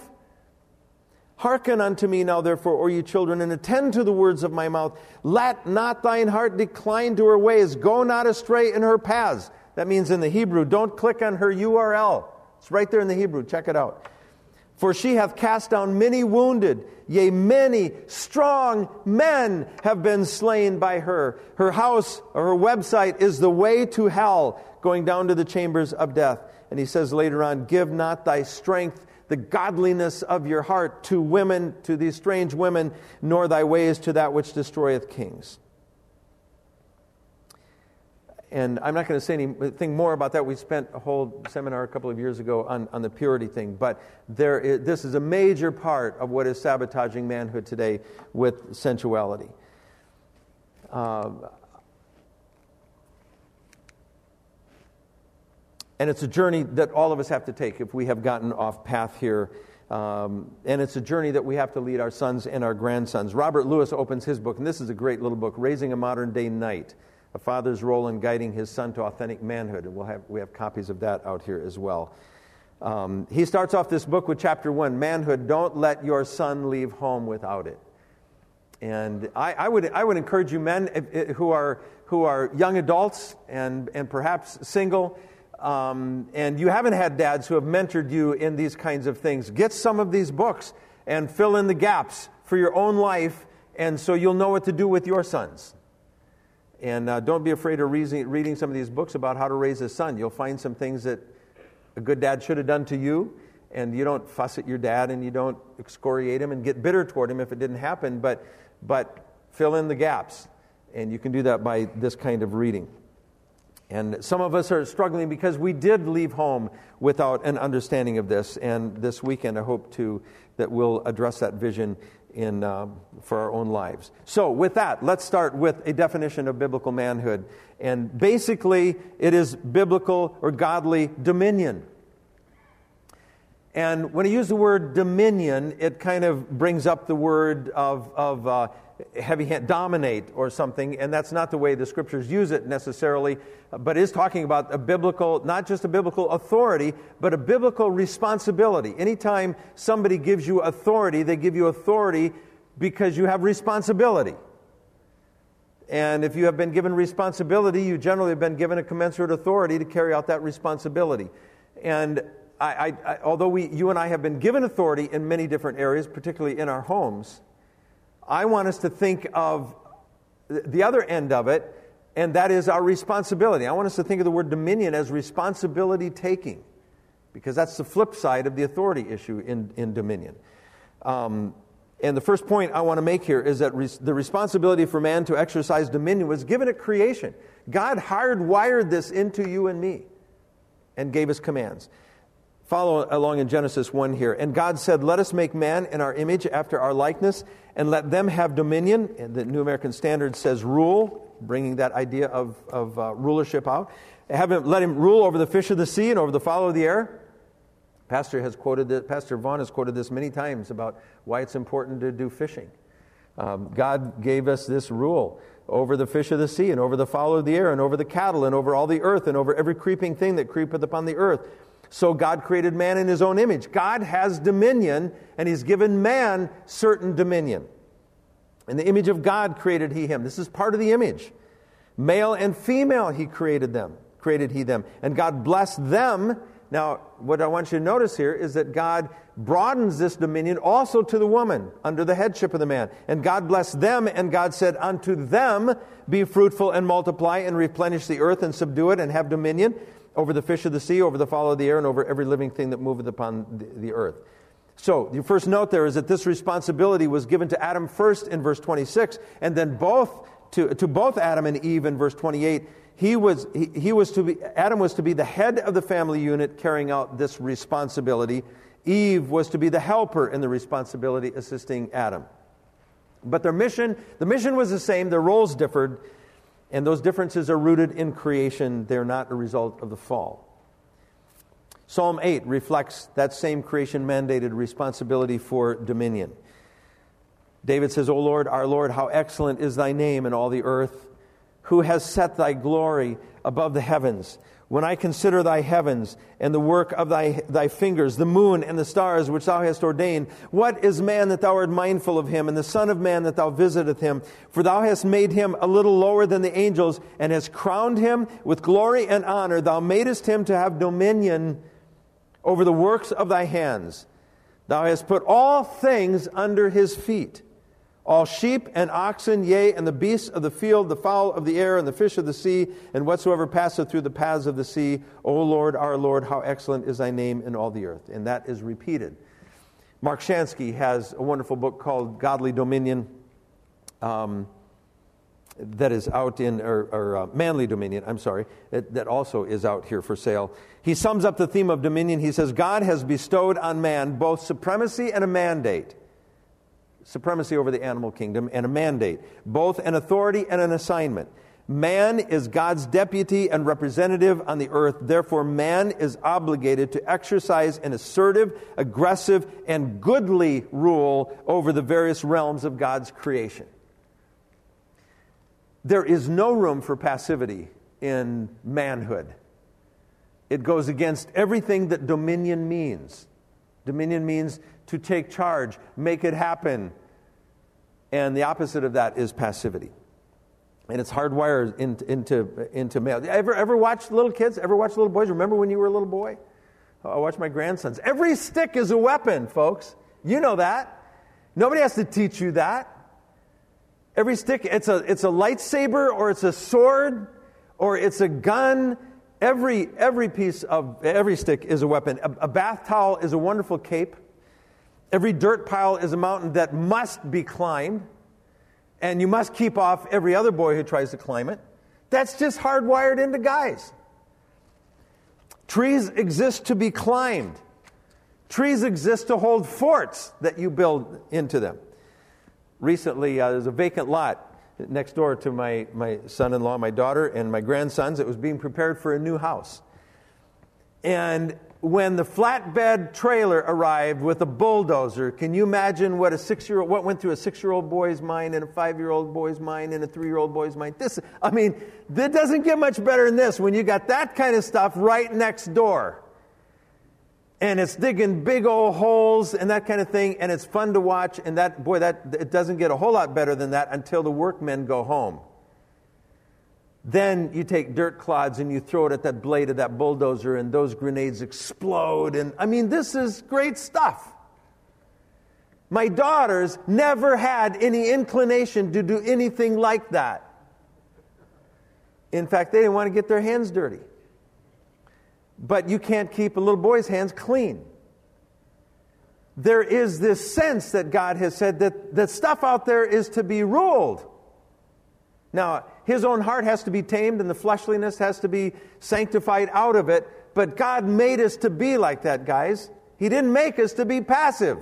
Hearken unto me now, therefore, O ye children, and attend to the words of my mouth. Let not thine heart decline to her ways. Go not astray in her paths. That means in the Hebrew, don't click on her URL. It's right there in the Hebrew. Check it out. For she hath cast down many wounded, yea, many strong men have been slain by her. Her house or her website is the way to hell, going down to the chambers of death. And he says later on, Give not thy strength the godliness of your heart to women, to these strange women, nor thy ways to that which destroyeth kings. And I'm not going to say anything more about that. We spent a whole seminar a couple of years ago on, on the purity thing. But there is, this is a major part of what is sabotaging manhood today with sensuality. Uh, And it's a journey that all of us have to take if we have gotten off path here Um, and it's a journey that we have to lead our sons and our grandsons. Robert Lewis opens his book, and this is a great little book, Raising a Modern Day Knight A Father's Role in Guiding His Son to Authentic Manhood. And we'll have, we have copies of that out here as well. Um, he starts off this book with chapter one Manhood, don't let your son leave home without it. And I, I would, I would encourage you, men who are, who are young adults and, and perhaps single, um, and you haven't had dads who have mentored you in these kinds of things, get some of these books and fill in the gaps for your own life, and so you'll know what to do with your sons. And uh, don't be afraid of reading, reading some of these books about how to raise a son. You'll find some things that a good dad should have done to you, and you don't fuss at your dad and you don't excoriate him and get bitter toward him if it didn't happen, but, but fill in the gaps. And you can do that by this kind of reading. And some of us are struggling because we did leave home without an understanding of this. And this weekend, I hope to that we'll address that vision in, uh, for our own lives. So, with that, let's start with a definition of biblical manhood. And basically, it is biblical or godly dominion. And when I use the word dominion, it kind of brings up the word of, of uh, heavy hand, dominate or something, and that's not the way the scriptures use it necessarily, but is talking about a biblical, not just a biblical authority, but a biblical responsibility. Anytime somebody gives you authority, they give you authority because you have responsibility. And if you have been given responsibility, you generally have been given a commensurate authority to carry out that responsibility. And I, I, I, although we, you and I have been given authority in many different areas, particularly in our homes, I want us to think of the other end of it, and that is our responsibility. I want us to think of the word dominion as responsibility taking, because that's the flip side of the authority issue in, in dominion. Um, and the first point I want to make here is that res- the responsibility for man to exercise dominion was given at creation. God hardwired this into you and me and gave us commands. Follow along in Genesis 1 here. And God said, Let us make man in our image after our likeness, and let them have dominion. And the New American Standard says rule, bringing that idea of, of uh, rulership out. Have him, let him rule over the fish of the sea and over the fowl of the air. Pastor has quoted this, Pastor Vaughn has quoted this many times about why it's important to do fishing. Um, God gave us this rule over the fish of the sea and over the fowl of the air and over the cattle and over all the earth and over every creeping thing that creepeth upon the earth. So God created man in his own image. God has dominion, and he's given man certain dominion. In the image of God created he him. This is part of the image. Male and female he created them, created he them. And God blessed them. Now, what I want you to notice here is that God broadens this dominion also to the woman under the headship of the man. And God blessed them, and God said, Unto them be fruitful and multiply and replenish the earth and subdue it and have dominion over the fish of the sea, over the fowl of the air, and over every living thing that moveth upon the, the earth. So, the first note there is that this responsibility was given to Adam first in verse 26, and then both to, to both Adam and Eve in verse 28. He was, he, he was to be, Adam was to be the head of the family unit carrying out this responsibility. Eve was to be the helper in the responsibility assisting Adam. But their mission, the mission was the same, their roles differed, and those differences are rooted in creation, they're not a result of the fall. Psalm 8 reflects that same creation mandated responsibility for dominion. David says, O Lord, our Lord, how excellent is thy name in all the earth, who has set thy glory above the heavens. When I consider thy heavens and the work of thy, thy fingers, the moon and the stars which thou hast ordained, what is man that thou art mindful of him, and the Son of Man that thou visiteth him? For thou hast made him a little lower than the angels, and hast crowned him with glory and honor. Thou madest him to have dominion over the works of thy hands. Thou hast put all things under his feet all sheep and oxen, yea, and the beasts of the field, the fowl of the air, and the fish of the sea, and whatsoever passeth through the paths of the sea. O Lord, our Lord, how excellent is thy name in all the earth. And that is repeated. Mark Chanski has a wonderful book called Godly Dominion. Um, that is out in, or, or uh, Manly Dominion, I'm sorry, that, that also is out here for sale. He sums up the theme of dominion. He says, God has bestowed on man both supremacy and a mandate supremacy over the animal kingdom and a mandate, both an authority and an assignment. Man is God's deputy and representative on the earth. Therefore, man is obligated to exercise an assertive, aggressive, and goodly rule over the various realms of God's creation. There is no room for passivity in manhood. It goes against everything that dominion means. Dominion means to take charge, make it happen. And the opposite of that is passivity and it's hardwired into, into, into male. Ever, ever watch little kids? Ever watch little boys? Remember when you were a little boy? Oh, I watch my grandsons. Every stick is a weapon, folks. You know that. Nobody has to teach you that. Every stick, it's a, it's a lightsaber or it's a sword or it's a gun. Every, every piece of, every stick is a weapon. A, a bath towel is a wonderful cape. Every dirt pile is a mountain that must be climbed and you must keep off every other boy who tries to climb it. That's just hardwired into guys. Trees exist to be climbed. Trees exist to hold forts that you build into them. Recently, uh, there's a vacant lot next door to my, my son in law, my daughter, and my grandsons. It was being prepared for a new house. And when the flatbed trailer arrived with a bulldozer, can you imagine what a six-year-old, what went through a six-year-old boy's mind and a five-year-old boy's mind and a three-year-old boy's mind? This, I mean, it doesn't get much better than this when you got that kind of stuff right next door. And it's digging big old holes and that kind of thing, and it's fun to watch. And that, boy, that it doesn't get a whole lot better than that until the workmen go home. Then you take dirt clods and you throw it at that blade of that bulldozer, and those grenades explode. And I mean, this is great stuff. My daughters never had any inclination to do anything like that. In fact, they didn't want to get their hands dirty. But you can't keep a little boy's hands clean. There is this sense that God has said that, that stuff out there is to be ruled. Now, his own heart has to be tamed and the fleshliness has to be sanctified out of it. But God made us to be like that, guys. He didn't make us to be passive.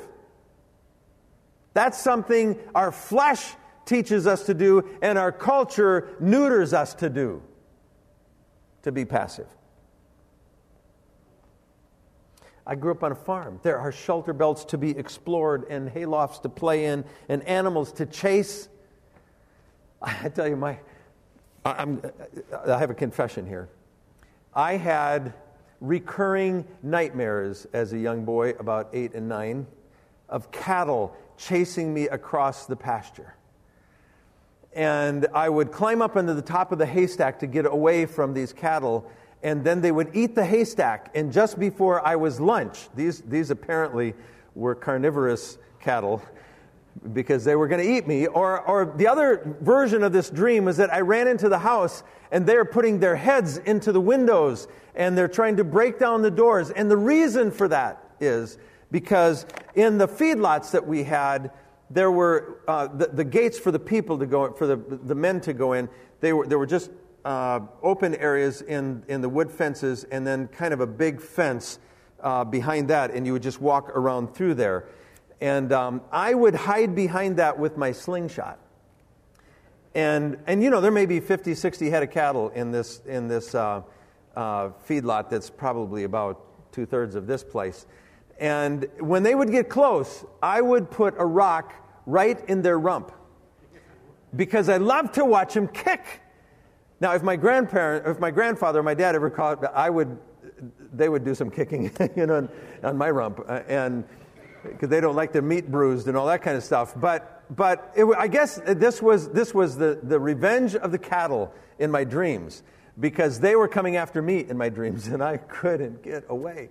That's something our flesh teaches us to do and our culture neuters us to do, to be passive. I grew up on a farm. There are shelter belts to be explored and haylofts to play in and animals to chase I tell you, my, I'm, I have a confession here. I had recurring nightmares as a young boy, about eight and nine, of cattle chasing me across the pasture. And I would climb up into the top of the haystack to get away from these cattle, and then they would eat the haystack. And just before I was lunch, these, these apparently were carnivorous cattle because they were going to eat me. Or, or the other version of this dream was that I ran into the house and they're putting their heads into the windows and they're trying to break down the doors. And the reason for that is because in the feedlots that we had, there were uh, the, the, gates for the people to go, for the, the men to go in. They were, there were just uh, open areas in, in the wood fences and then kind of a big fence uh, behind that, and you would just walk around through there. And um, I would hide behind that with my slingshot. And, and you know, there may be 50, 60 head of cattle in this, in this uh, uh, feedlot that's probably about two thirds of this place. And when they would get close, I would put a rock right in their rump because I love to watch them kick. Now, if my grandparent, if my grandfather or my dad ever caught, I would, they would do some kicking, you know, on, on my rump. Uh, and because they don't like their meat bruised and all that kind of stuff. But, but it, I guess this was, this was the, the revenge of the cattle in my dreams because they were coming after me in my dreams and I couldn't get away.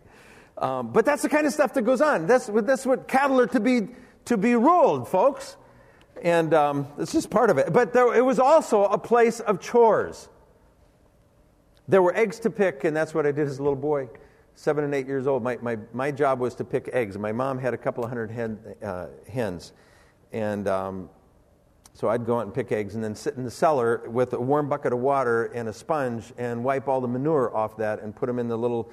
Um, but that's the kind of stuff that goes on. That's, that's what cattle are to be, to be ruled, folks. And um, it's just part of it. But there, it was also a place of chores. There were eggs to pick, and that's what I did as a little boy seven and eight years old, my, my, my job was to pick eggs. My mom had a couple of hundred hen, uh, hens. And um, so I'd go out and pick eggs and then sit in the cellar with a warm bucket of water and a sponge and wipe all the manure off that and put them in the little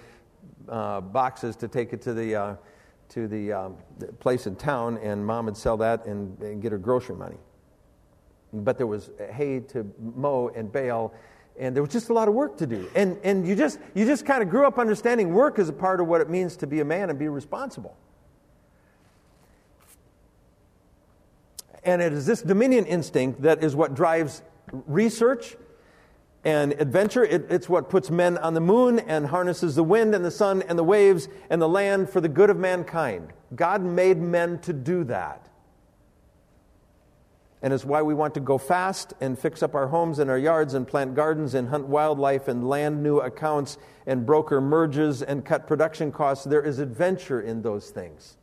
uh, boxes to take it to the, uh, to the, um, the, place in town. And mom would sell that and, and get her grocery money. but there was hay to mow and bale, and there was just a lot of work to do. And, and you just, you just kind of grew up understanding work is a part of what it means to be a man and be responsible. And it is this dominion instinct that is what drives research and adventure. It, it's what puts men on the moon and harnesses the wind and the sun and the waves and the land for the good of mankind. God made men to do that. And it's why we want to go fast and fix up our homes and our yards and plant gardens and hunt wildlife and land new accounts and broker merges and cut production costs. There is adventure in those things.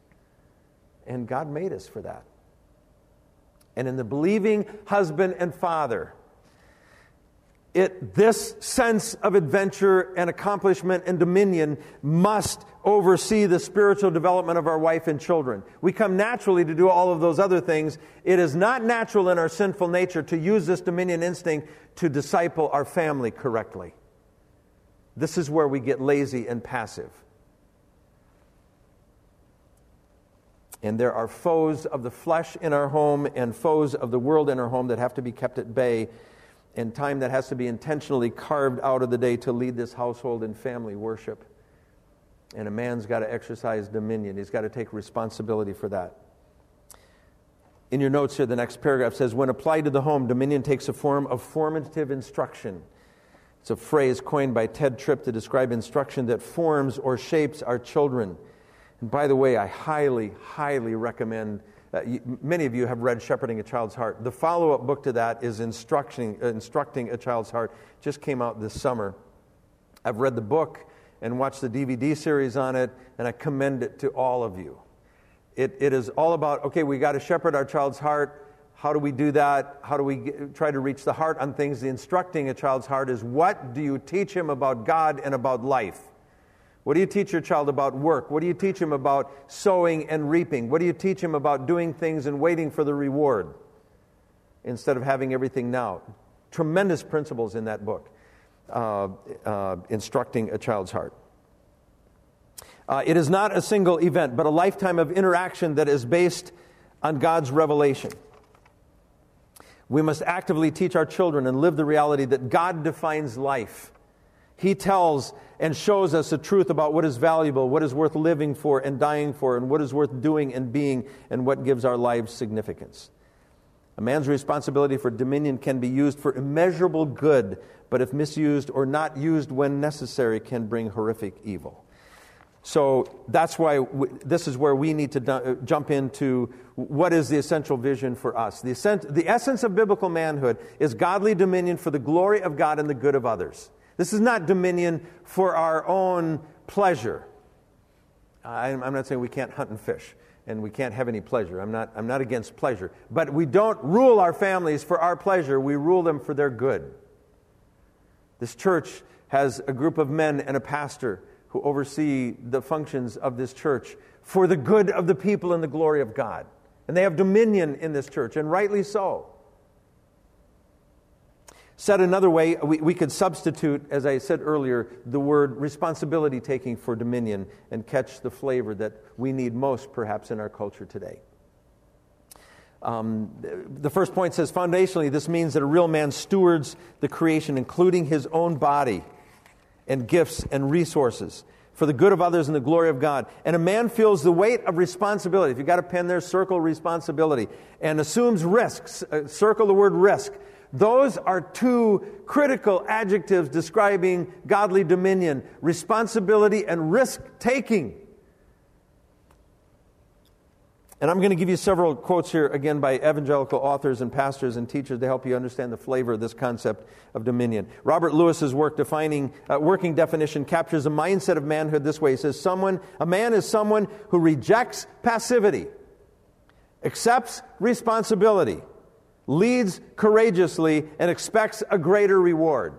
And God made us for that. And in the believing husband and father, it, this sense of adventure and accomplishment and dominion must oversee the spiritual development of our wife and children. We come naturally to do all of those other things. It is not natural in our sinful nature to use this dominion instinct to disciple our family correctly. This is where we get lazy and passive. And there are foes of the flesh in our home and foes of the world in our home that have to be kept at bay and time that has to be intentionally carved out of the day to lead this household in family worship. And a man's got to exercise dominion, he's got to take responsibility for that. In your notes here, the next paragraph says When applied to the home, dominion takes a form of formative instruction. It's a phrase coined by Tedd Tripp to describe instruction that forms or shapes our children. And by the way, I highly, highly recommend uh, you, many of you have read Shepherding a Child's Heart. The follow up book to that is Instructing, uh, Instructing a Child's Heart. Just came out this summer. I've read the book and watched the DVD series on it, and I commend it to all of you. It, it is all about okay, we got to shepherd our child's heart. How do we do that? How do we get, try to reach the heart on things? The instructing a child's heart is what do you teach him about God and about life? What do you teach your child about work? What do you teach him about sowing and reaping? What do you teach him about doing things and waiting for the reward instead of having everything now? Tremendous principles in that book, uh, uh, instructing a child's heart. Uh, it is not a single event, but a lifetime of interaction that is based on God's revelation. We must actively teach our children and live the reality that God defines life. He tells and shows us the truth about what is valuable, what is worth living for and dying for, and what is worth doing and being, and what gives our lives significance. A man's responsibility for dominion can be used for immeasurable good, but if misused or not used when necessary, can bring horrific evil. So that's why we, this is where we need to uh, jump into what is the essential vision for us. The, the essence of biblical manhood is godly dominion for the glory of God and the good of others. This is not dominion for our own pleasure. I'm not saying we can't hunt and fish and we can't have any pleasure. I'm not, I'm not against pleasure. But we don't rule our families for our pleasure, we rule them for their good. This church has a group of men and a pastor who oversee the functions of this church for the good of the people and the glory of God. And they have dominion in this church, and rightly so. Said another way, we, we could substitute, as I said earlier, the word responsibility taking for dominion and catch the flavor that we need most, perhaps, in our culture today. Um, the first point says foundationally, this means that a real man stewards the creation, including his own body and gifts and resources, for the good of others and the glory of God. And a man feels the weight of responsibility. If you've got a pen there, circle responsibility. And assumes risks. Uh, circle the word risk. Those are two critical adjectives describing godly dominion responsibility and risk taking. And I'm going to give you several quotes here, again, by evangelical authors and pastors and teachers to help you understand the flavor of this concept of dominion. Robert Lewis's work defining, uh, working definition captures a mindset of manhood this way. He says, someone, a man is someone who rejects passivity, accepts responsibility, leads courageously, and expects a greater reward.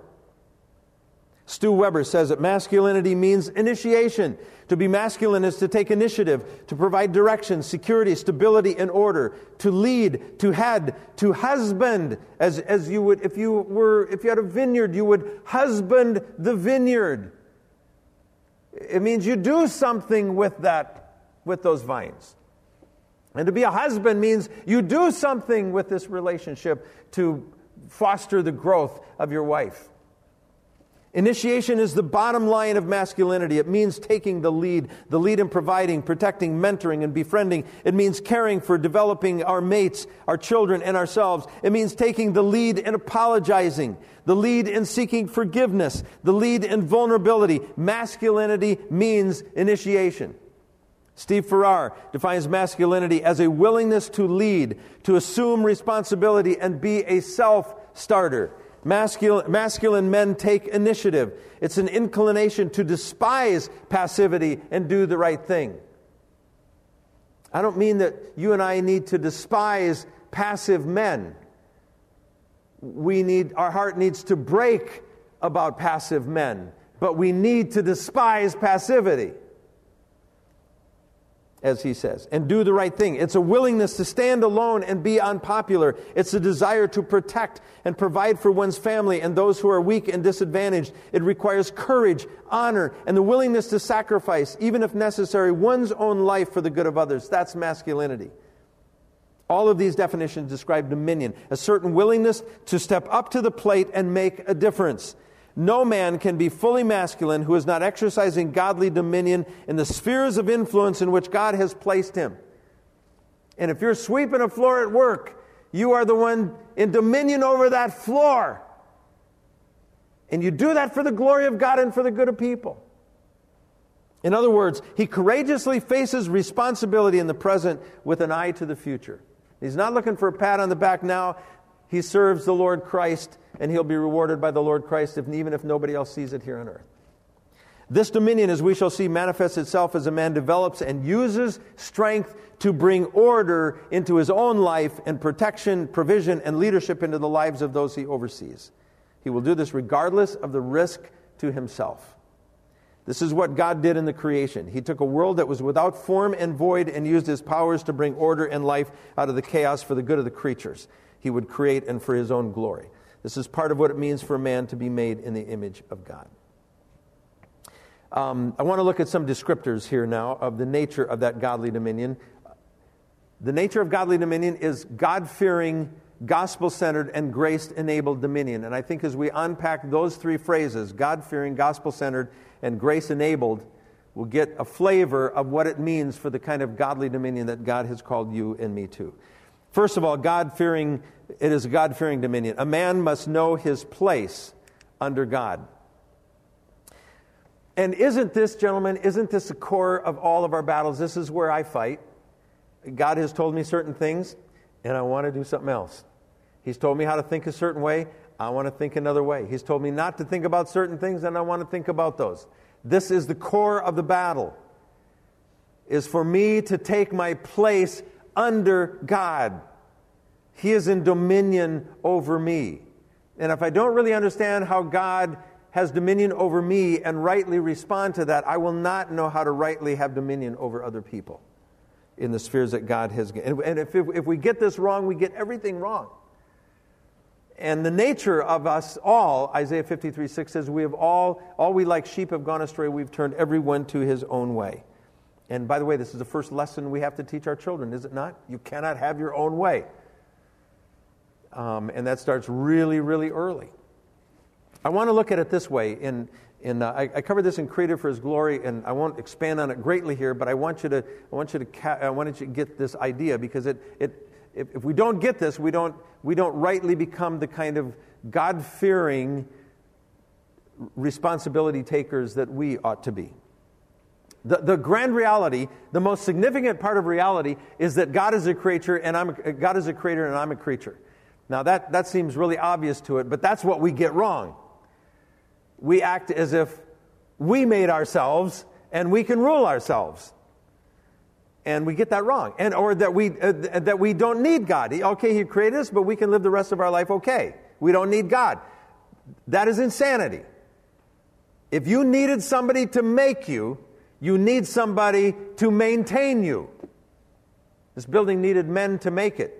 Stu Weber says that masculinity means initiation. To be masculine is to take initiative, to provide direction, security, stability, and order, to lead, to head, to husband, as, as you would, if you were, if you had a vineyard, you would husband the vineyard. It means you do something with that, with those vines. And to be a husband means you do something with this relationship to foster the growth of your wife. Initiation is the bottom line of masculinity. It means taking the lead, the lead in providing, protecting, mentoring, and befriending. It means caring for developing our mates, our children, and ourselves. It means taking the lead in apologizing, the lead in seeking forgiveness, the lead in vulnerability. Masculinity means initiation. Steve Farrar defines masculinity as a willingness to lead, to assume responsibility, and be a self starter. Masculine, masculine men take initiative. It's an inclination to despise passivity and do the right thing. I don't mean that you and I need to despise passive men. We need, our heart needs to break about passive men, but we need to despise passivity as he says, and do the right thing. It's a willingness to stand alone and be unpopular. It's a desire to protect and provide for one's family and those who are weak and disadvantaged. It requires courage, honor, and the willingness to sacrifice, even if necessary, one's own life for the good of others. That's masculinity. All of these definitions describe dominion, a certain willingness to step up to the plate and make a difference. No man can be fully masculine who is not exercising godly dominion in the spheres of influence in which God has placed him. And if you're sweeping a floor at work, you are the one in dominion over that floor. And you do that for the glory of God and for the good of people. In other words, he courageously faces responsibility in the present with an eye to the future. He's not looking for a pat on the back now. He serves the Lord Christ and he'll be rewarded by the Lord Christ, if, even if nobody else sees it here on earth. This dominion, as we shall see, manifests itself as a man develops and uses strength to bring order into his own life and protection, provision, and leadership into the lives of those he oversees. He will do this regardless of the risk to himself. This is what God did in the creation. He took a world that was without form and void and used his powers to bring order and life out of the chaos for the good of the creatures he would create and for his own glory. This is part of what it means for a man to be made in the image of God. Um, I want to look at some descriptors here now of the nature of that godly dominion. The nature of godly dominion is God fearing, gospel centered, and grace enabled dominion. And I think as we unpack those three phrases God fearing, gospel centered, and grace enabled we'll get a flavor of what it means for the kind of godly dominion that God has called you and me to. First of all, God fearing, it is a God fearing dominion. A man must know his place under God. And isn't this, gentlemen, isn't this the core of all of our battles? This is where I fight. God has told me certain things, and I want to do something else. He's told me how to think a certain way, I want to think another way. He's told me not to think about certain things, and I want to think about those. This is the core of the battle. Is for me to take my place under God. He is in dominion over me. And if I don't really understand how God has dominion over me and rightly respond to that, I will not know how to rightly have dominion over other people in the spheres that God has. And if, if we get this wrong, we get everything wrong. And the nature of us all, Isaiah 53 6 says, We have all, all we like sheep have gone astray, we've turned everyone to his own way. And by the way, this is the first lesson we have to teach our children, is it not? You cannot have your own way. Um, and that starts really, really early. I want to look at it this way. In, in, uh, I, I covered this in Created for His Glory, and I won't expand on it greatly here, but I want you to, I want you to, ca- I want you to get this idea because it, it, if, if we don't get this, we don't, we don't rightly become the kind of God fearing responsibility takers that we ought to be. The, the grand reality, the most significant part of reality, is that God is a creature and I'm a, God is a creator and I'm a creature. Now that, that seems really obvious to it, but that's what we get wrong. We act as if we made ourselves and we can rule ourselves. And we get that wrong. And, or that we, uh, that we don't need God. Okay, He created us, but we can live the rest of our life okay. We don't need God. That is insanity. If you needed somebody to make you, you need somebody to maintain you. This building needed men to make it.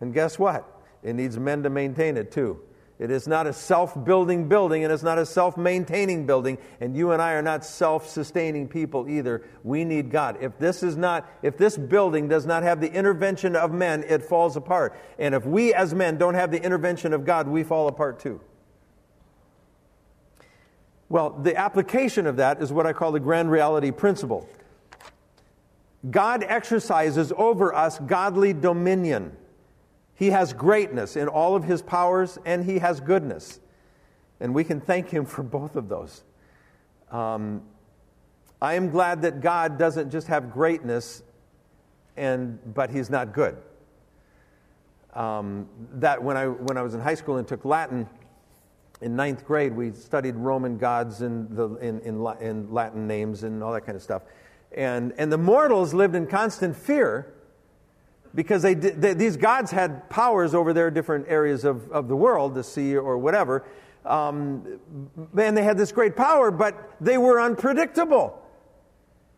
And guess what? It needs men to maintain it too. It is not a self building building, and it's not a self maintaining building. And you and I are not self sustaining people either. We need God. If this is not, if this building does not have the intervention of men, it falls apart. And if we as men don't have the intervention of God, we fall apart too. Well, the application of that is what I call the grand reality principle. God exercises over us godly dominion. He has greatness in all of his powers, and he has goodness. And we can thank him for both of those. Um, I am glad that God doesn't just have greatness, and, but he's not good. Um, that when I, when I was in high school and took Latin, in ninth grade, we studied Roman gods and the, in, in, in Latin names and all that kind of stuff. And, and the mortals lived in constant fear because they, they, these gods had powers over their different areas of, of the world, the sea or whatever. Um, and they had this great power, but they were unpredictable.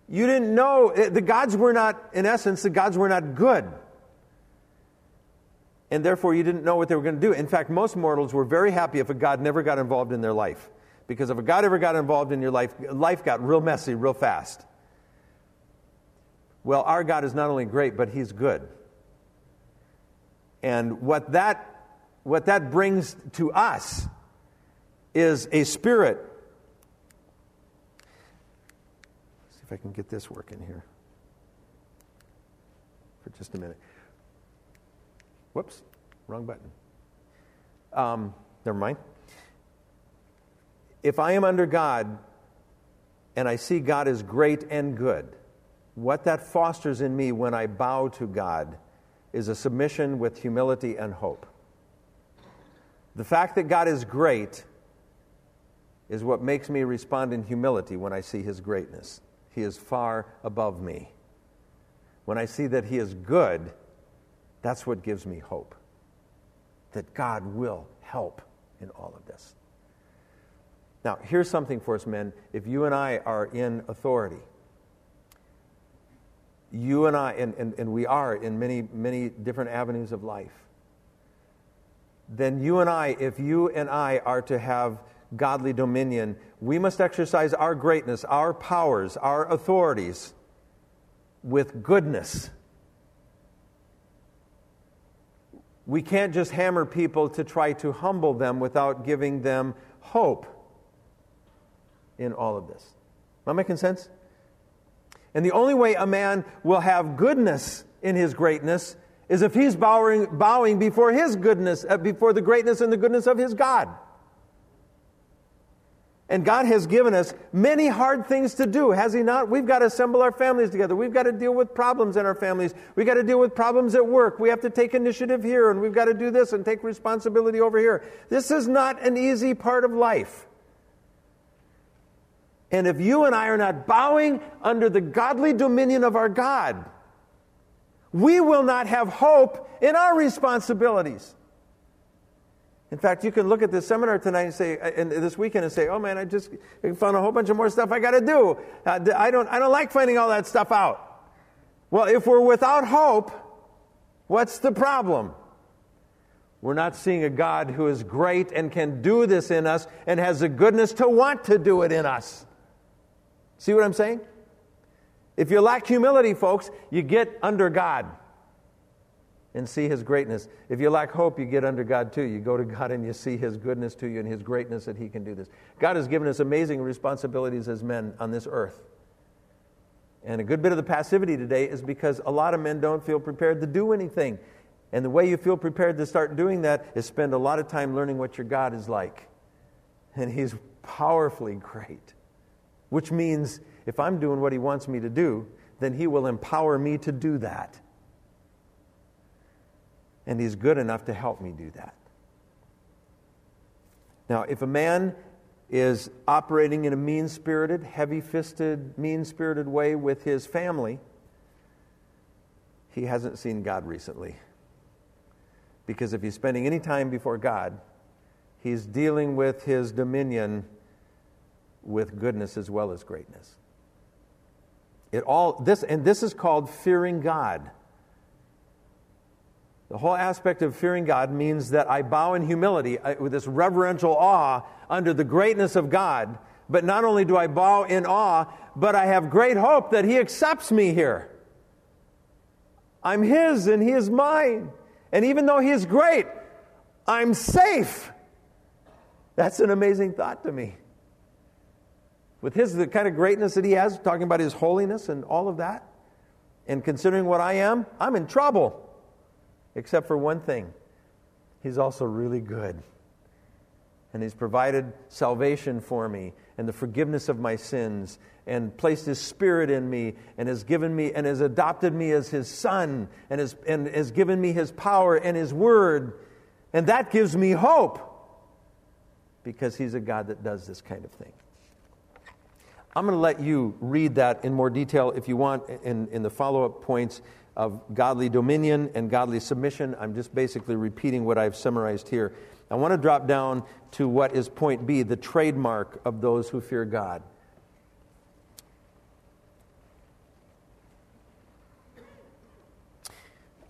You didn't know, eh, the gods were not, in essence, the gods were not good. And therefore, you didn't know what they were going to do. In fact, most mortals were very happy if a god never got involved in their life. Because if a god ever got involved in your life, life got real messy real fast. Well, our God is not only great, but He's good. And what that, what that brings to us is a spirit. Let's see if I can get this working here for just a minute. Whoops, wrong button. Um, never mind. If I am under God and I see God as great and good, what that fosters in me when I bow to God is a submission with humility and hope. The fact that God is great is what makes me respond in humility when I see His greatness. He is far above me. When I see that He is good, that's what gives me hope. That God will help in all of this. Now, here's something for us men. If you and I are in authority, you and I, and, and, and we are in many, many different avenues of life, then you and I, if you and I are to have godly dominion, we must exercise our greatness, our powers, our authorities with goodness. We can't just hammer people to try to humble them without giving them hope in all of this. Am I making sense? And the only way a man will have goodness in his greatness is if he's bowing, bowing before his goodness, uh, before the greatness and the goodness of his God. And God has given us many hard things to do, has He not? We've got to assemble our families together. We've got to deal with problems in our families. We've got to deal with problems at work. We have to take initiative here, and we've got to do this and take responsibility over here. This is not an easy part of life. And if you and I are not bowing under the godly dominion of our God, we will not have hope in our responsibilities. In fact, you can look at this seminar tonight and say, and this weekend and say, oh man, I just found a whole bunch of more stuff I got to do. Uh, I, don't, I don't like finding all that stuff out. Well, if we're without hope, what's the problem? We're not seeing a God who is great and can do this in us and has the goodness to want to do it in us. See what I'm saying? If you lack humility, folks, you get under God and see His greatness. If you lack hope, you get under God too. You go to God and you see His goodness to you and His greatness that He can do this. God has given us amazing responsibilities as men on this earth. And a good bit of the passivity today is because a lot of men don't feel prepared to do anything. And the way you feel prepared to start doing that is spend a lot of time learning what your God is like. And He's powerfully great which means if I'm doing what He wants me to do, then He will empower me to do that. And He's good enough to help me do that. Now, if a man is operating in a mean spirited, heavy fisted, mean spirited way with his family, he hasn't seen God recently. Because if he's spending any time before God, he's dealing with his dominion with goodness as well as greatness. It all this and this is called fearing God. The whole aspect of fearing God means that I bow in humility uh, with this reverential awe under the greatness of God. But not only do I bow in awe, but I have great hope that He accepts me here. I'm His and He is mine. And even though He is great, I'm safe. That's an amazing thought to me. With His, the kind of greatness that He has, talking about His holiness and all of that, and considering what I am, I'm in trouble. Except for one thing He's also really good. And He's provided salvation for me and the forgiveness of my sins and placed His Spirit in me and has given me and has adopted me as His Son and has, and has given me His power and His Word. And that gives me hope because He's a God that does this kind of thing. I'm going to let you read that in more detail if you want in, in the follow up points of godly dominion and godly submission. I'm just basically repeating what I've summarized here. I want to drop down to what is point B, the trademark of those who fear God.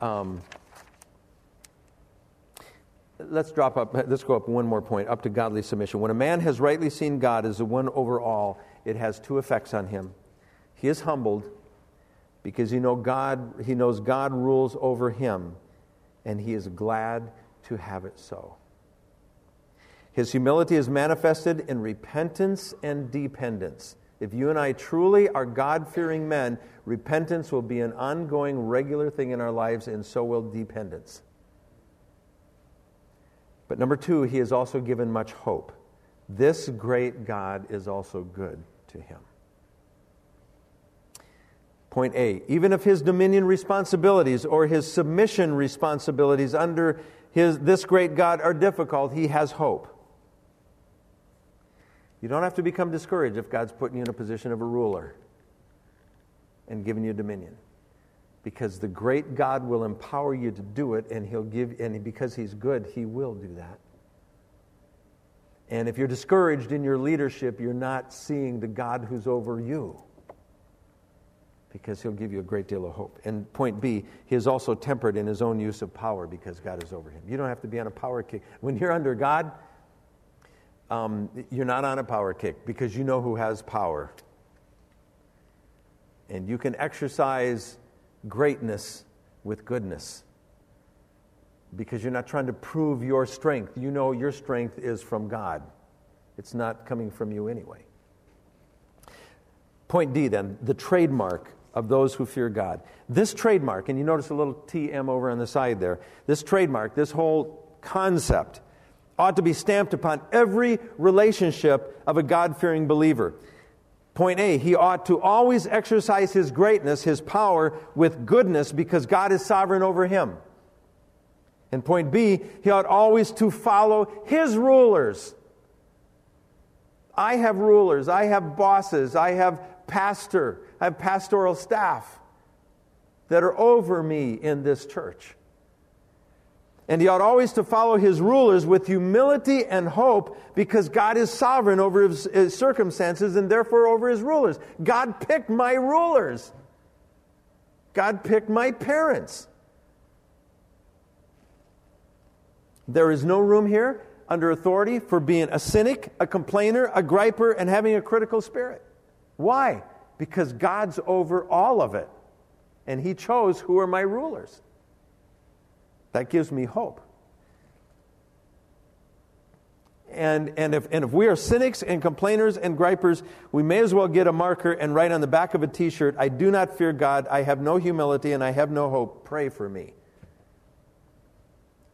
Um, let's drop up, let's go up one more point, up to godly submission. When a man has rightly seen God as the one over all, it has two effects on him. He is humbled because you know God, he knows God rules over him, and he is glad to have it so. His humility is manifested in repentance and dependence. If you and I truly are God fearing men, repentance will be an ongoing, regular thing in our lives, and so will dependence. But number two, he has also given much hope. This great God is also good to him. Point A even if his dominion responsibilities or his submission responsibilities under his, this great God are difficult, he has hope. You don't have to become discouraged if God's putting you in a position of a ruler and giving you dominion. Because the great God will empower you to do it, and He'll give, and because He's good, He will do that. And if you're discouraged in your leadership, you're not seeing the God who's over you because he'll give you a great deal of hope. And point B, he is also tempered in his own use of power because God is over him. You don't have to be on a power kick. When you're under God, um, you're not on a power kick because you know who has power. And you can exercise greatness with goodness because you're not trying to prove your strength. You know your strength is from God, it's not coming from you anyway. Point D then, the trademark of those who fear God. This trademark, and you notice a little TM over on the side there, this trademark, this whole concept, ought to be stamped upon every relationship of a God fearing believer. Point A, he ought to always exercise his greatness, his power, with goodness because God is sovereign over him. And point B, he ought always to follow his rulers. I have rulers, I have bosses, I have pastor, I have pastoral staff that are over me in this church. And he ought always to follow his rulers with humility and hope because God is sovereign over his, his, circumstances and therefore over his rulers. God picked my rulers. God picked my parents. There is no room here under authority for being a cynic, a complainer, a griper, and having a critical spirit. Why? Because God's over all of it. And He chose who are my rulers. That gives me hope. And, and, if, and if we are cynics and complainers and gripers, we may as well get a marker and write on the back of a t shirt, I do not fear God, I have no humility, and I have no hope. Pray for me.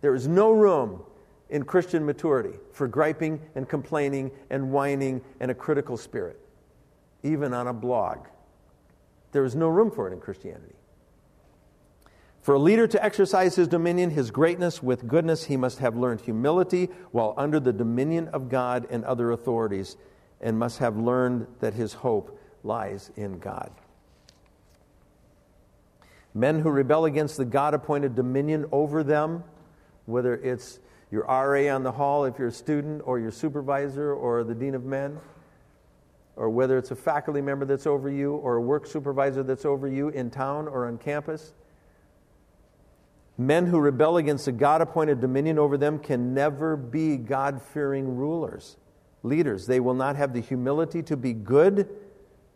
There is no room in Christian maturity for griping and complaining and whining and a critical spirit, even on a blog. There is no room for it in Christianity. For a leader to exercise his dominion, his greatness with goodness, he must have learned humility while under the dominion of God and other authorities, and must have learned that his hope lies in God. Men who rebel against the God appointed dominion over them whether it's your RA on the hall if you're a student, or your supervisor, or the dean of men, or whether it's a faculty member that's over you, or a work supervisor that's over you in town or on campus. Men who rebel against a God appointed dominion over them can never be God fearing rulers, leaders. They will not have the humility to be good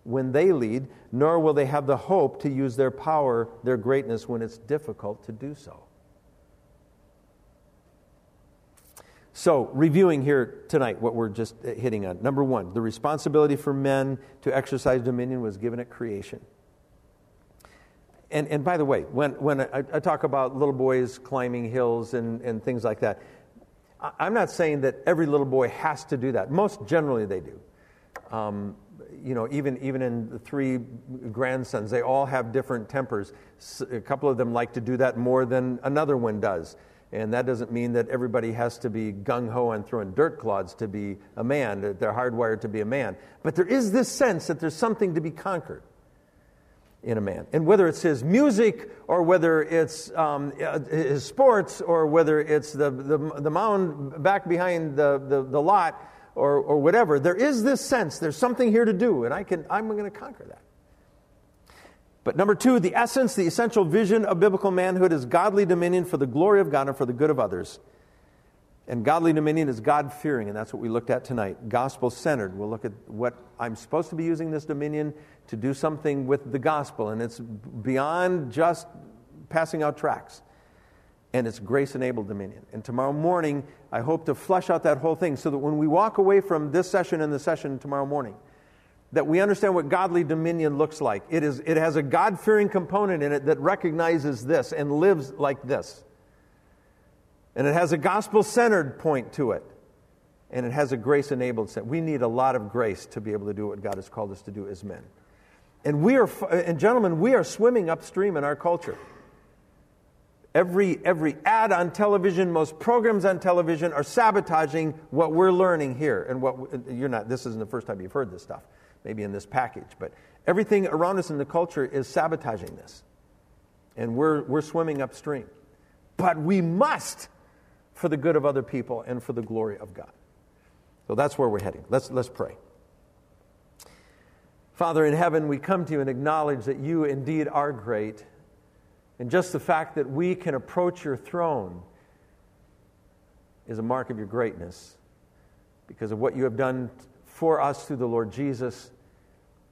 when they lead, nor will they have the hope to use their power, their greatness, when it's difficult to do so. So, reviewing here tonight what we're just hitting on. Number one, the responsibility for men to exercise dominion was given at creation. And, and by the way, when, when I, I talk about little boys climbing hills and, and things like that, I'm not saying that every little boy has to do that. Most generally they do. Um, you know, even, even in the three grandsons, they all have different tempers. A couple of them like to do that more than another one does. And that doesn't mean that everybody has to be gung ho and throwing dirt clods to be a man, that they're hardwired to be a man. But there is this sense that there's something to be conquered in a man. And whether it's his music or whether it's um, his sports or whether it's the, the, the mound back behind the, the, the lot or, or whatever, there is this sense there's something here to do, and I can, I'm going to conquer that. But number two, the essence, the essential vision of biblical manhood is godly dominion for the glory of God and for the good of others. And godly dominion is God fearing, and that's what we looked at tonight. Gospel centered. We'll look at what I'm supposed to be using this dominion to do something with the gospel, and it's beyond just passing out tracts. And it's grace enabled dominion. And tomorrow morning, I hope to flesh out that whole thing so that when we walk away from this session and the session tomorrow morning, that we understand what godly dominion looks like. It, is, it has a God fearing component in it that recognizes this and lives like this. And it has a gospel centered point to it. And it has a grace enabled set. We need a lot of grace to be able to do what God has called us to do as men. And we are, and gentlemen, we are swimming upstream in our culture. Every, every ad on television, most programs on television are sabotaging what we're learning here. And what you're not, this isn't the first time you've heard this stuff maybe in this package. But everything around us in the culture is sabotaging this. And we're, we're swimming upstream. But we must for the good of other people and for the glory of God. So that's where we're heading. Let's, let's pray. Father in heaven, we come to you and acknowledge that you indeed are great. And just the fact that we can approach your throne is a mark of your greatness because of what you have done for us through the Lord Jesus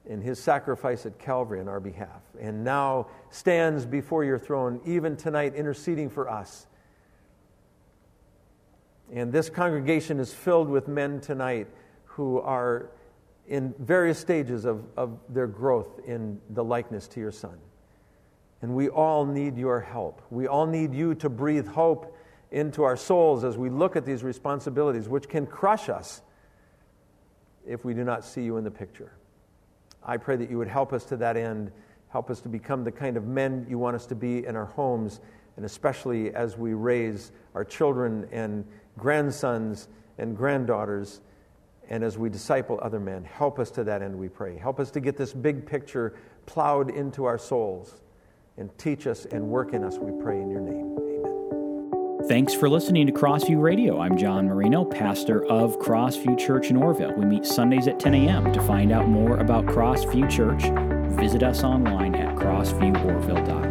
in his sacrifice at Calvary on our behalf, and now stands before your throne, even tonight, interceding for us. And this congregation is filled with men tonight who are in various stages of, of their growth in the likeness to your Son. And we all need your help. We all need you to breathe hope into our souls as we look at these responsibilities, which can crush us if we do not see you in the picture. I pray that you would help us to that end, help us to become the kind of men you want us to be in our homes, and especially as we raise our children and grandsons and granddaughters, and as we disciple other men. Help us to that end, we pray. Help us to get this big picture plowed into our souls, and teach us and work in us, we pray in your name. Thanks for listening to Crossview Radio. I'm John Marino, pastor of Crossview Church in Orrville. We meet Sundays at 10 a.m. To find out more about Crossview Church, visit us online at crossvieworville.com.